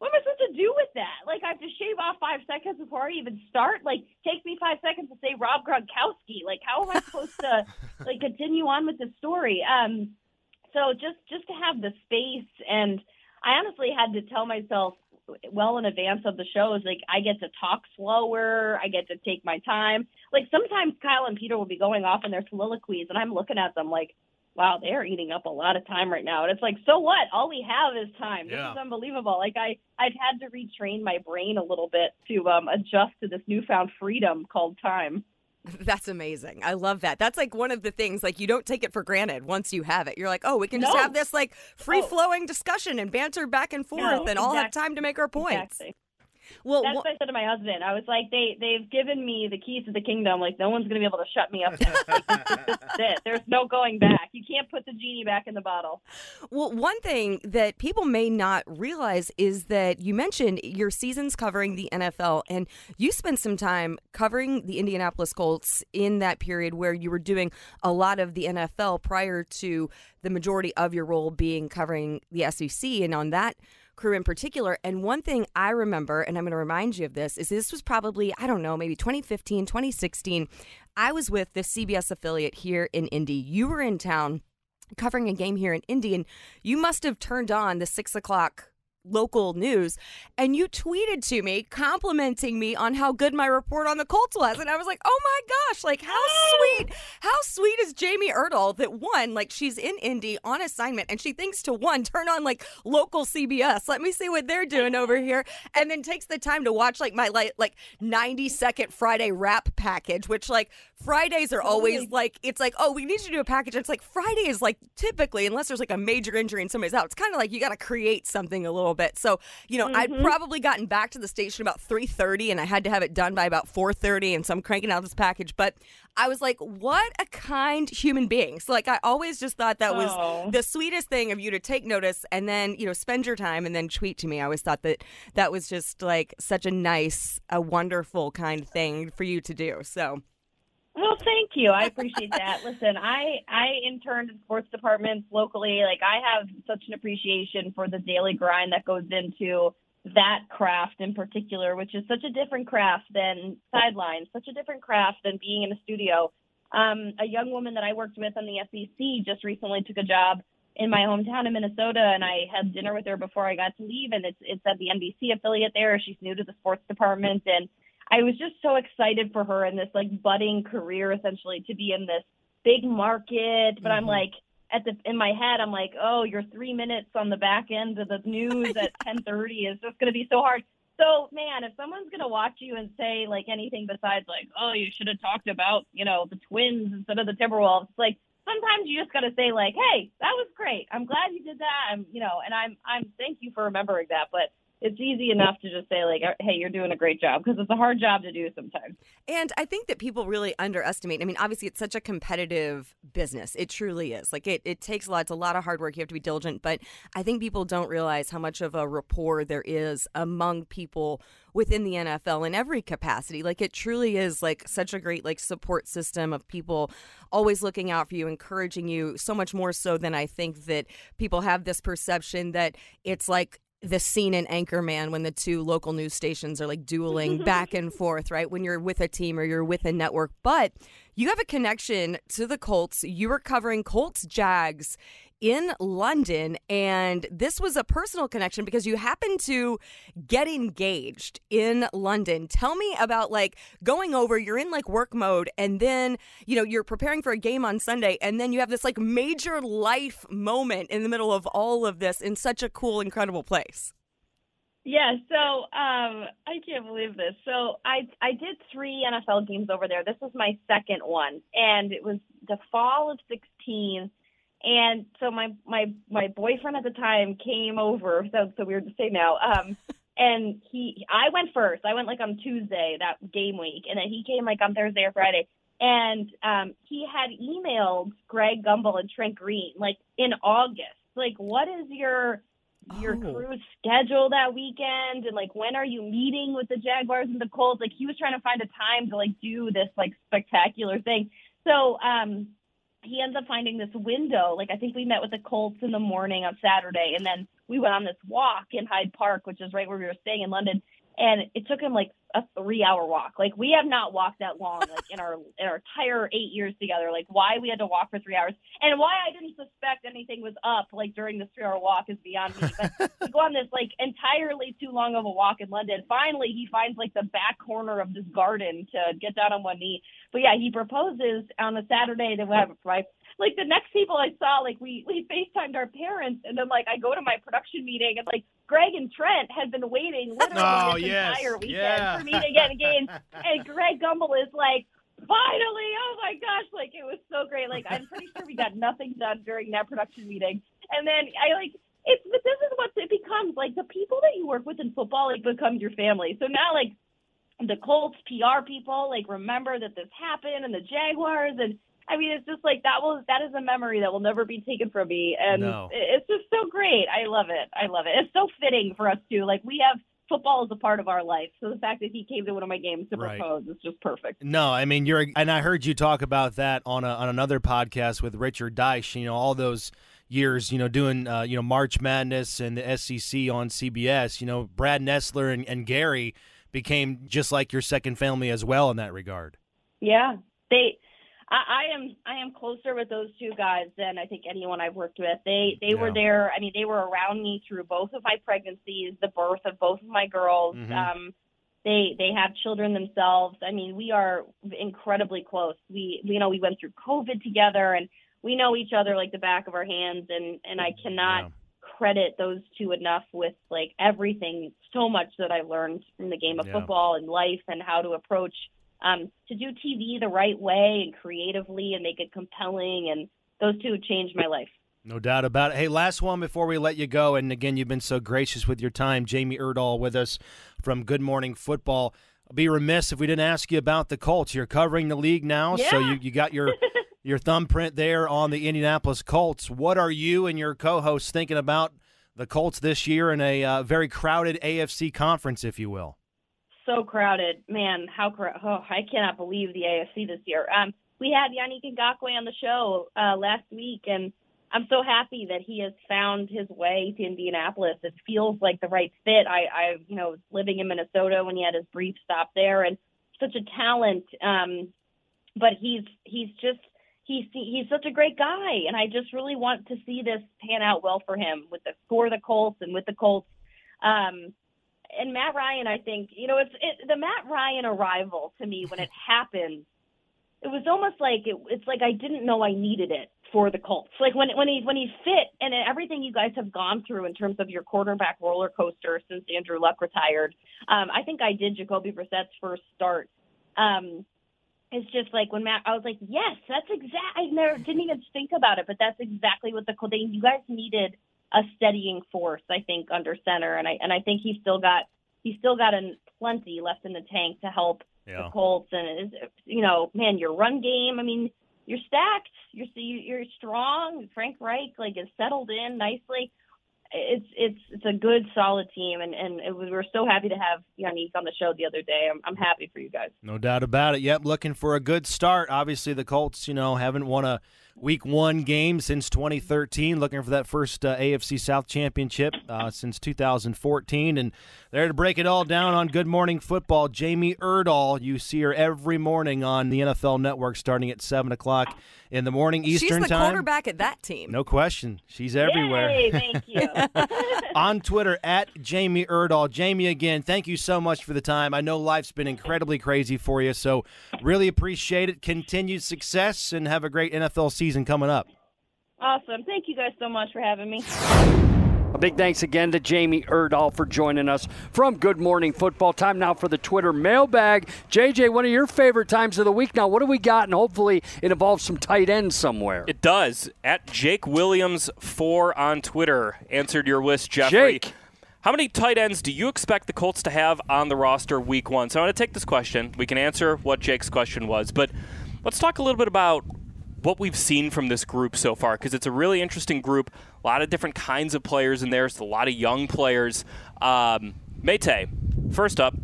what am I supposed to do with that? Like, I have to shave off five seconds before I even start? Like, take me five seconds to say Rob Gronkowski. Like, how am I supposed to, like, continue on with the story? Um, so just, just to have the space and I honestly had to tell myself well in advance of the shows, like, I get to talk slower. I get to take my time. Like, sometimes Kyle and Peter will be going off in their soliloquies and I'm looking at them like, wow, they're eating up a lot of time right now. And it's like, so what? All we have is time. Yeah. This is unbelievable. Like I, I've had to retrain my brain a little bit to um, adjust to this newfound freedom called time. That's amazing. I love that. That's like one of the things like you don't take it for granted once you have it. You're like, "Oh, we can just have this like oh. free-flowing oh. discussion and banter back and forth no, and all have time to make our points." Exactly. Well, that's wh- what I said to my husband. I was like, they they've given me the keys to the kingdom. Like no one's gonna be able to shut me up. That's it. There's no going back. You can't put the genie back in the bottle. Well, one thing that people may not realize is that you mentioned your seasons covering the NFL, and you spent some time covering the Indianapolis Colts in that period where you were doing a lot of the NFL prior to the majority of your role being covering the SEC. And on that crew in particular. And one thing I remember, and I'm going to remind you of this, is this was probably, I don't know, maybe 2015, 2016. I was with the CBS affiliate here in Indy. You were in town covering a game here in Indy, and you must have turned on the six o'clock local news and you tweeted to me complimenting me on how good my report on the Colts was and I was like, "Oh my gosh, like how oh. sweet. How sweet is Jamie Erdahl that one like she's in Indy on assignment and she thinks to one turn on like local CBS. Let me see what they're doing over here and then takes the time to watch like my like like 90 second Friday wrap package which like Fridays are always like it's like, "Oh, we need you to do a package." It's like Friday is like typically unless there's like a major injury and somebody's out. It's kind of like you got to create something a little little bit. So, you know, mm-hmm. I'd probably gotten back to the station about 3:30 and I had to have it done by about 4:30 and so I'm cranking out this package, but I was like, what a kind human being. So like I always just thought that was oh. the sweetest thing of you to take notice and then, you know, spend your time and then tweet to me. I always thought that that was just like such a nice, a wonderful kind thing for you to do. So well, thank you. I appreciate that. Listen, I I interned in sports departments locally. Like I have such an appreciation for the daily grind that goes into that craft in particular, which is such a different craft than sidelines, such a different craft than being in a studio. Um, a young woman that I worked with on the SEC just recently took a job in my hometown in Minnesota, and I had dinner with her before I got to leave. And it's it's at the NBC affiliate there. She's new to the sports department, and I was just so excited for her in this like budding career essentially to be in this big market. But mm-hmm. I'm like at the in my head, I'm like, oh, your three minutes on the back end of the news at 10:30 is just going to be so hard. So man, if someone's going to watch you and say like anything besides like, oh, you should have talked about you know the Twins instead of the Timberwolves, like sometimes you just got to say like, hey, that was great. I'm glad you did that. I'm you know, and I'm I'm thank you for remembering that, but it's easy enough to just say like oh, hey you're doing a great job because it's a hard job to do sometimes. And i think that people really underestimate i mean obviously it's such a competitive business. It truly is. Like it, it takes a lot it's a lot of hard work. You have to be diligent. But i think people don't realize how much of a rapport there is among people within the NFL in every capacity. Like it truly is like such a great like support system of people always looking out for you, encouraging you so much more so than I think that people have this perception that it's like the scene in Anchorman when the two local news stations are like dueling mm-hmm. back and forth, right? When you're with a team or you're with a network. But you have a connection to the Colts. You were covering Colts Jags in London, and this was a personal connection because you happened to get engaged in London. Tell me about like going over, you're in like work mode, and then, you know, you're preparing for a game on Sunday, and then you have this like major life moment in the middle of all of this in such a cool, incredible place. Yeah, so um, I can't believe this. So I I did three NFL games over there. This was my second one, and it was the fall of '16. And so my my my boyfriend at the time came over. So so weird to say now. Um, and he I went first. I went like on Tuesday that game week, and then he came like on Thursday or Friday. And um, he had emailed Greg Gumbel and Trent Green like in August. Like, what is your your Oh. schedule that weekend and like when are you meeting with the Jaguars and the Colts? Like he was trying to find a time to like do this like spectacular thing. So um he ends up finding this window. Like I think we met with the Colts in the morning on Saturday and then we went on this walk in Hyde Park, which is right where we were staying in London. And it took him like a three hour walk. Like we have not walked that long like in our in our entire eight years together. Like why we had to walk for three hours and why I didn't suspect anything was up like during this three hour walk is beyond me. But we go on this like entirely too long of a walk in London. Finally he finds like the back corner of this garden to get down on one knee. But yeah, he proposes on a Saturday that we have right like the next people I saw, like we we FaceTimed our parents, and then like I go to my production meeting, and like Greg and Trent had been waiting literally Oh, this yes. entire weekend Yeah. for me to get engaged, and Greg Gumbel is like, finally, oh my gosh, like it was so great. Like I'm pretty sure we got nothing done during that production meeting, and then I like. It's but this is what it becomes like the people that you work with in football like become your family. So now like the Colts PR people like remember that this happened and the Jaguars and I mean it's just like that was that is a memory that will never be taken from me and No. it's just so great. I love it. I love it. It's so fitting for us too. Like we have football is a part of our life. So the fact that he came to one of my games to Right. propose is just perfect. No, I mean you're, and I heard you talk about that on a, on another podcast with Richard Deitsch. You know, all those years, you know, doing uh, you know March Madness and the SEC on CBS. You know, Brad Nessler and, and Gary became just like your second family as well in that regard. Yeah. They I, I am I am closer with those two guys than I think anyone I've worked with. They they were there. I mean, they were around me through both of my pregnancies, the birth of both of my girls. Mhm. Um, they they have children themselves. I mean, we are incredibly close. We you know we went through COVID together, and we know each other like the back of our hands. And and I cannot Yeah. credit those two enough with like everything so much that I learned from the game of Yeah. football and life and how to approach um, to do TV the right way and creatively and make it compelling. And those two changed my life. No doubt about it. Hey, last one before we let you go. And again, you've been so gracious with your time. Jamie Erdahl with us from Good Morning Football. I'd be remiss if we didn't ask you about the Colts. You're covering the league now, so you, you got your your thumbprint there on the Indianapolis Colts. What are you and your co-hosts thinking about the Colts this year in a uh, very crowded AFC conference, if you will? So crowded, man! How cra- oh, I cannot believe the AFC this year. Um, we had Yannick Ngakoue on the show uh, last week, and I'm so happy that he has found his way to Indianapolis. It feels like the right fit. I, I, you know, was living in Minnesota when he had his brief stop there, and such a talent. Um, but he's he's just he's he's such a great guy, and I just really want to see this pan out well for him with the score the Colts and with the Colts. Um, and Matt Ryan, I think, you know, it's it, the Matt Ryan arrival to me when it happened. It was almost like it, it's like I didn't know I needed it for the Colts. Like when when he when he fit and everything you guys have gone through in terms of your quarterback roller coaster since Andrew Luck retired. Um, I think I did Jacoby Brissett's first start. Um, it's just like when Matt, I was like, yes, that's exact. I never didn't even think about it, but that's exactly what the Colts. They, you guys needed a steadying force, I think, under center, and I and I think he's still got he's still got an, plenty left in the tank to help the Colts. And it's, you know, man, your run game. I mean, you're stacked. You're you're strong. Frank Reich like is settled in nicely. It's it's it's a good solid team, and and it was, we were so happy to have Yannick on the show the other day. I'm I'm happy for you guys. No doubt about it. Yep, looking for a good start. Obviously, the Colts, you know, haven't won a week one game since 2013, looking for that first uh, AFC South championship uh, since 2014. And there to break it all down on Good Morning Football, Jamie Erdahl. You see her every morning on the NFL Network starting at 7 o'clock in the morning Eastern She's the time. quarterback at that team. No question. She's everywhere. Yay, thank you. on Twitter at Jamie Erdahl. Jamie, again, thank you so much for the time. I know life's been incredibly crazy for you, so really appreciate it. Continued success and have a great NFL season coming up. awesome. Thank you guys so much for having me. A big thanks again to Jamie Erdahl for joining us from Good Morning Football. Time now for the Twitter mailbag. JJ, one of your favorite times of the week now. What do we got? And hopefully it involves some tight ends somewhere. It does. At Jake Williams four on Twitter answered your list, Jeffrey. Jake. How many tight ends do you expect the Colts to have on the roster week one? So I'm going to take this question. We can answer what Jake's question was, but let's talk a little bit about what we've seen from this group so far because it's a really interesting group. A lot of different kinds of players in there. It's a lot of young players. Um, Mate, first up,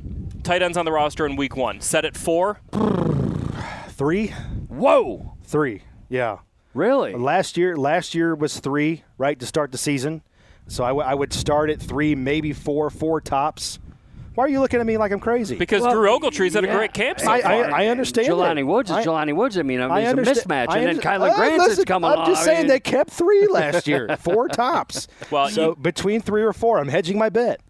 tight ends on the roster in week one. Set at four. Three, Whoa! three, yeah. Really? Last year, last year was three, right to start the season. So I, w- I would start at three, maybe four, four tops. Why are you looking at me like I'm crazy? Because Well, Drew Ogletree's had a great camp so I, far. I, I understand. Jelani that. Woods is I- Jelani Woods. I mean, I mean it's a understand- mismatch. I and then understand- Kylen Uh, Granson's listen, coming I'm along. just I saying mean- they kept three last year, four tops. Well, so you- between three or four, I'm hedging my bet.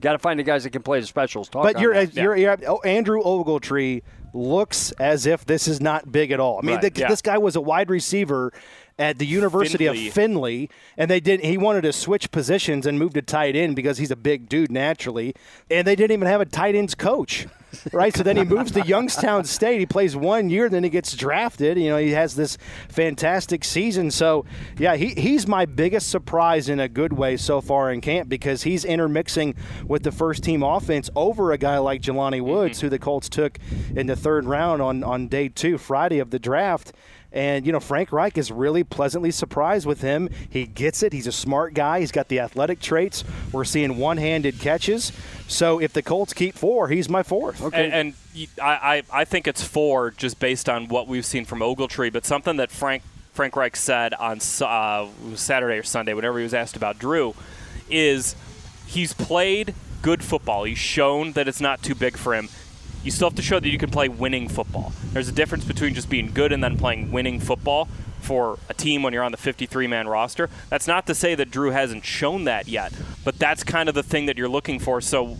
Got to find the guys that can play the specials. Talk But you're, you're, you're oh, Andrew Ogletree looks as if this is not big at all. I mean, Right, the, yeah. this guy was a wide receiver at the University Findlay. of Findlay, and they did. He wanted to switch positions and move to tight end because he's a big dude naturally, and they didn't even have a tight ends coach. Right, so then he moves to Youngstown State. He plays one year, then he gets drafted. You know, he has this fantastic season. So, yeah, he, he's my biggest surprise in a good way so far in camp because he's intermixing with the first team offense over a guy like Jelani Woods, mm-hmm. who the Colts took in the third round on, on day two, Friday of the draft. And, you know, Frank Reich is really pleasantly surprised with him. He gets it. He's a smart guy. He's got the athletic traits. We're seeing one handed catches. So if the Colts keep four, he's my fourth. Okay. And, and I think it's four just based on what we've seen from Ogletree, but something that Frank Frank Reich said on uh, Saturday or Sunday, whenever he was asked about Drew, is he's played good football. He's shown that it's not too big for him. You still have to show that you can play winning football. There's a difference between just being good and then playing winning football for a team when you're on the 53 man roster. That's not to say that Drew hasn't shown that yet, but that's kind of the thing that you're looking for. So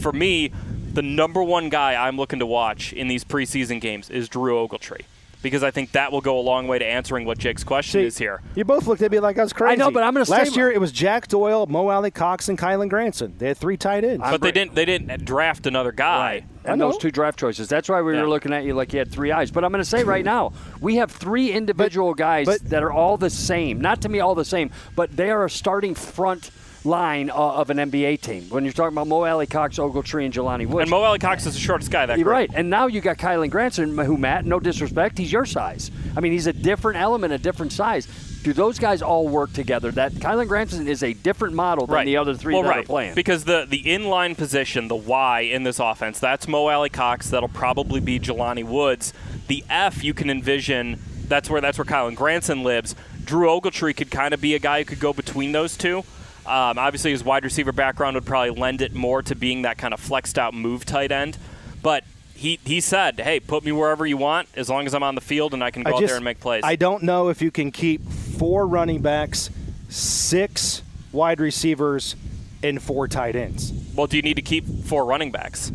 for me, the number one guy I'm looking to watch in these preseason games is Drew Ogletree. Because I think that will go a long way to answering what Jake's question See, is here. You both looked at me like I was crazy. I know, but I'm gonna say Last year it was Jack Doyle, Mo Alie-Cox, and Kylen Granson. They had three tight ends. But they didn't. They didn't draft another guy. And those two draft choices. That's why we Yeah. were looking at you like you had three eyes. But I'm going to say right now, we have three individual guys but- that are all the same. Not to me all the same, but they are a starting front line uh, of an NBA team. When you're talking about Mo Alie, Cox, Ogletree, and Jelani Woods. And Mo Alie-Cox is the shortest guy that You're right. And now you got Kylen Granson, who, Matt, no disrespect, he's your size. I mean, he's a different element, a different size. Do those guys all work together? That Kylen Granson is a different model than right. the other three well, that right. are playing. Because the the inline position, the Y in this offense, that's Mo Alie-Cox. That'll probably be Jelani Woods. The F you can envision. That's where that's where Kylen Granson lives. Drew Ogletree could kind of be a guy who could go between those two. Um, obviously, his wide receiver background would probably lend it more to being that kind of flexed out move tight end. But he he said, "Hey, put me wherever you want, as long as I'm on the field and I can go I out just- there and make plays." I don't know if you can keep four running backs, six wide receivers, and four tight ends. well, do you need to keep four running backs?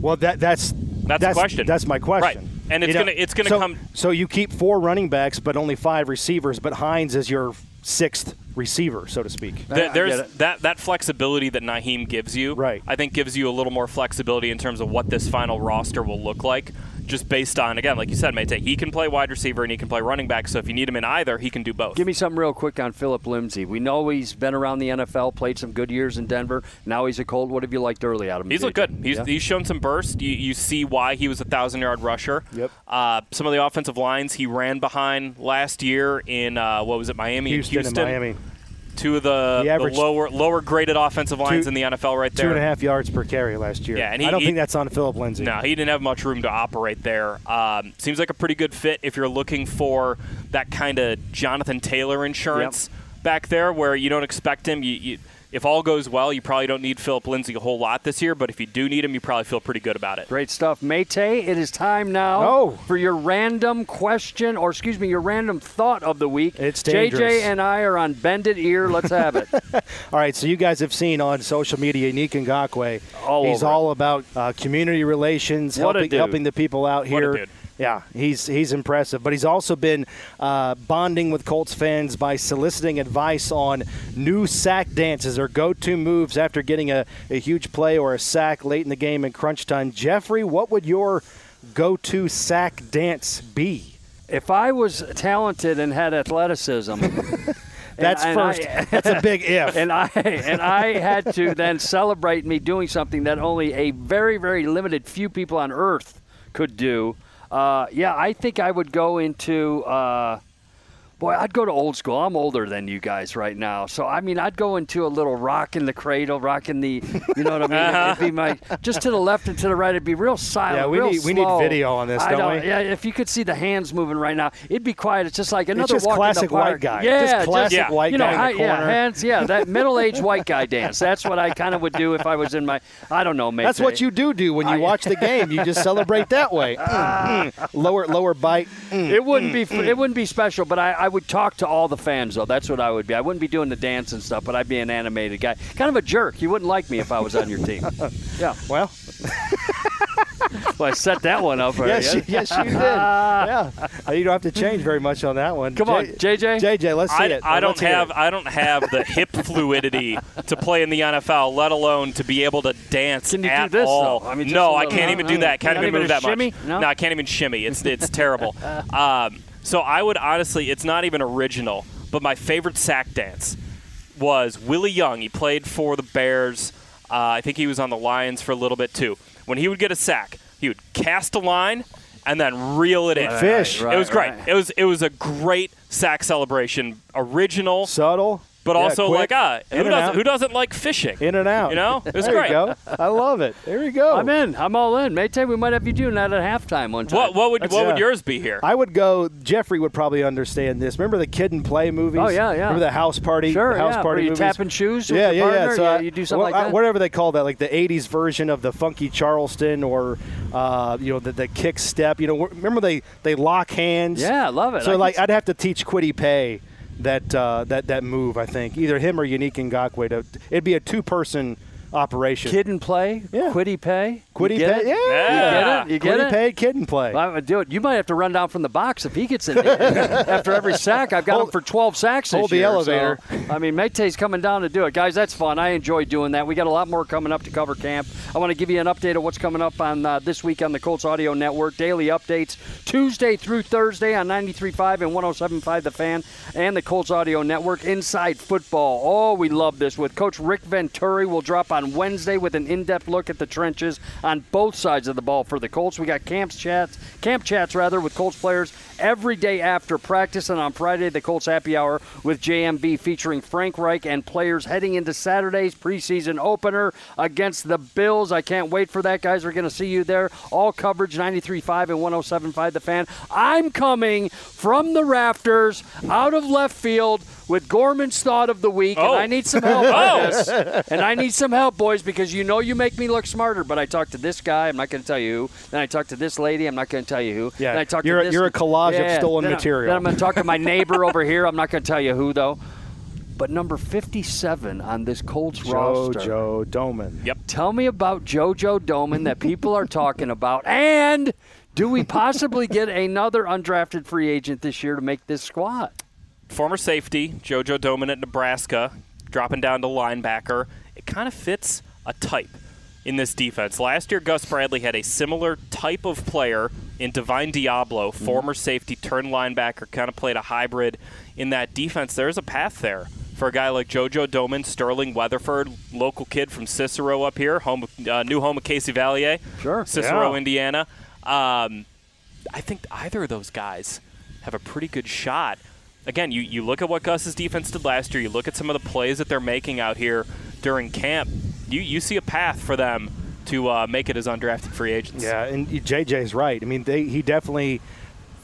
Well, that that's That's the question. That's my question. Right. And it's You know, gonna- it's gonna so- come- So you keep four running backs, but only five receivers. But Hines is your sixth receiver, so to speak. Th- I there's that that flexibility that Nyheim gives you. Right. I think gives you a little more flexibility in terms of what this final roster will look like, just based on again, like you said, Mate, he can play wide receiver and he can play running back. So if you need him in either, he can do both. Give me something real quick on Phillip Lindsay. We know he's been around the NFL, played some good years in Denver. Now he's a Colt. What have you liked early out of him? He's looked good. He's, Yeah. he's shown some burst. You, you see why he was a thousand yard rusher. Yep. Uh, some of the offensive lines he ran behind last year in uh, what was it, Miami? and Houston and Houston. Miami. Two of the, He the lower lower graded offensive lines two- in the NFL right there. and a half yards per carry last year. Yeah, and he- I don't he- think that's on Phillip Lindsay. No, he didn't have much room to operate there. Um, seems like a pretty good fit if you're looking for that kind of Jonathan Taylor insurance back there, where you don't expect him. You, you, if all goes well, you probably don't need Phillip Lindsay a whole lot this year. But if you do need him, you probably feel pretty good about it. Great stuff. Mate, it is time now Oh. for your random question, or excuse me, your random thought of the week. It's JJ and I are on bended ear. Let's have it. All right, so you guys have seen on social media Nick Ngakoue. All he's over all about uh, community relations, helping, helping the people out What a here. Yeah, he's he's impressive, but he's also been uh, bonding with Colts fans by soliciting advice on new sack dances or go-to moves after getting a, a huge play or a sack late in the game in crunch time. Jeffrey, what would your go-to sack dance be? if I was talented and had athleticism, That's and I- first. That's a big if. and I and I had to then celebrate me doing something that only a very very limited few people on Earth could do. Uh, yeah, I think I would go into. Uh, Boy, I'd go to old school. I'm older than you guys right now, so I mean, I'd go into a little rock in the cradle, rock in the, you know what I mean? It'd be my just to the left and to the right. It'd be real silent. Yeah, we need- we need video on this, I don't we? Yeah, if you could see the hands moving right now, it'd be quiet. It's just like another just walk classic in the park. white guy. Yeah, Just classic Yeah. white you know, guy in the hi- yeah, hands, yeah, that middle-aged white guy dance. That's what I kind of would do if I was in my, I don't know, maybe. That's what you do do when you I- watch the game. You just celebrate that way. Mm, mm. Lower lower bite. Mm. It wouldn't be it wouldn't be special, but I, I would talk to all the fans though. That's what I would be. I wouldn't be doing the dance and stuff, but I'd be an animated guy. Kind of a jerk. You wouldn't like me if I was on your team. Yeah. Well, Well, I set that one up for yes, you. you, yes, you did. Yeah, you don't have to change very much on that one. Come on, JJ. JJ, let's see I, it. I don't have it. I don't have the hip fluidity to play in the NFL, let alone to be able to dance Can you do at this, all. though? I mean, no, a I little- can't no, even no. do that. Can't Not even even move that shimmy? much. No? I can't even shimmy. It's it's terrible. Um, so I would honestly, it's not even original, but my favorite sack dance was Willie Young. He played for the Bears. Uh, I think he was on the Lions for a little bit too. When he would get a sack, he would cast a line and then reel it in. Fish. Right, it was great. right. It was it was a great sack celebration. Original, subtle, but yeah, also quick, like ah, who doesn't who doesn't like fishing? in and out. You know, it's there great. you go. I love it. There you go. I'm in. I'm all in. Mate, we might have you doing that at halftime one time. What what would That's- what would yours be here? I would go. Jeffrey would probably understand this. Remember the kid and play movies? Oh, yeah, yeah. Remember the house party? Sure, the house yeah. party Were you movies? tapping shoes with yeah, your yeah, partner? yeah. So Yeah, I- you do something well, like I- that? whatever they call that, like the '80s version of the funky Charleston or uh, you know the, the kick step. You know, remember they they lock hands. Yeah, I love it. So I like I'd have to teach Kwity Paye that uh, that that move. I think either him or Yannick Ngakoue. To, it'd be a two-person operation. Kid and play, Yeah. Kwity Paye, Kwity you get Paye. it? Yeah. You get it? You get Kwity it? Paye, kid and play. I would do it. You might have to run down from the box if he gets in there. After every sack, I've got him for 12 sacks this hold the year, elevator. so, I mean, Mate's coming down to do it. Guys, that's fun. I enjoy doing that. We got a lot more coming up to cover camp. I want to give you an update of what's coming up on uh, this week on the Colts Audio Network. Daily updates Tuesday through Thursday on 93.5 and 107.5 The Fan and the Colts Audio Network. Inside Football. Oh, we love this. With Coach Rick Venturi, we'll drop on Wednesday with an in-depth look at the trenches on both sides of the ball for the Colts. We got camps chats, camp chats rather, with Colts players every day after practice, and on Friday the Colts Happy Hour with JMB featuring Frank Reich and players heading into Saturday's preseason opener against the Bills. I can't wait for that, guys. We're going to see you there. All coverage 93.5 and 107.5 The Fan. I'm coming from the rafters, out of left field. With Gorman's thought of the week, Oh. and I oh. need some help on Oh. this. And I need some help, boys, because you know you make me look smarter. But I talked to this guy, I'm not going to tell you who. Then I talked to this lady, I'm not going to tell you who. Yeah, Then I talked you're to a- this. you're a collage of stolen then I- material. then I'm going to talk to my neighbor over here. I'm not going to tell you who though. But number 57 on this Colts roster. Joe Domann. Yep. Tell me about JoJo Domann that people are talking about. And do we possibly get another undrafted free agent this year to make this squad? Former safety JoJo Domann at Nebraska, dropping down to linebacker. It kind of fits a type in this defense. Last year, Gus Bradley had a similar type of player in Divine Deablo, former safety turned linebacker, kind of played a hybrid in that defense. There's a path there for a guy like JoJo Domann, Sterling Weatherford, local kid from Cicero up here, home uh, new home of Casey Valier, Sure. Cicero, Yeah. Indiana. Um, I think either of those guys have a pretty good shot. Again, you, you look at what Gus's defense did last year, you look at some of the plays that they're making out here during camp, you, you see a path for them to uh, make it as undrafted free agents. Yeah, and JJ's right. I mean, they, he definitely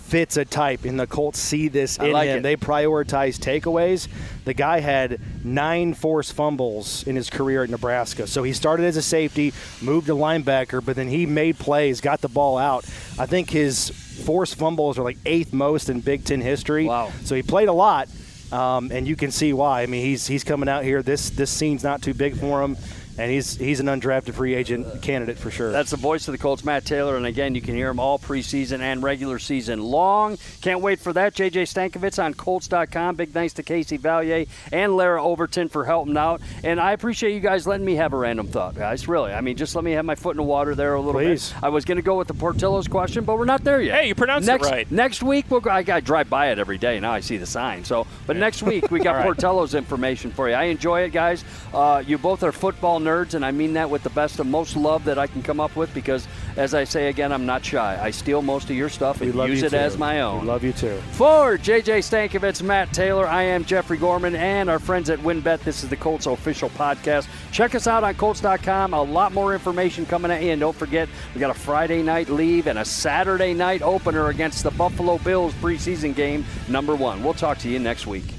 fits a type, and the Colts see this in like him. it. They prioritize takeaways. The guy had nine forced fumbles in his career at Nebraska. So he started as a safety, moved to linebacker, but then he made plays, got the ball out. I think his forced fumbles are like eighth most in Big Ten history. Wow. So he played a lot. Um, and you can see why. I mean, he's he's coming out here. This this scene's not too big for him, and he's he's an undrafted free agent candidate for sure. That's the voice of the Colts, Matt Taylor. And again, you can hear him all preseason and regular season long. Can't wait for that. JJ Stankevitz on Colts.com. Big thanks to Casey Valier and Larra Overton for helping out. And I appreciate you guys letting me have a random thought, guys. Really. I mean, just let me have my foot in the water there a little Please. bit. I was going to go with the Portillo's question, but we're not there yet. Hey, you pronounced it next, right. Next week, we'll go, I got to drive by it every day. Now I see the sign. So, But next week, we got All right. Portillo's information for you. I enjoy it, guys. Uh, you both are football nerds, and I mean that with the best of most love that I can come up with because, as I say again, I'm not shy. I steal most of your stuff and use it too. as my own. We love you too. For JJ Stankevitz, Matt Taylor, I am Jeffrey Gorman, and our friends at WynnBET. This is the Colts official podcast. Check us out on Colts.com. A lot more information coming at you. And don't forget, we got a Friday night leave and a Saturday night opener against the Buffalo Bills preseason game, number one. We'll talk to you next week.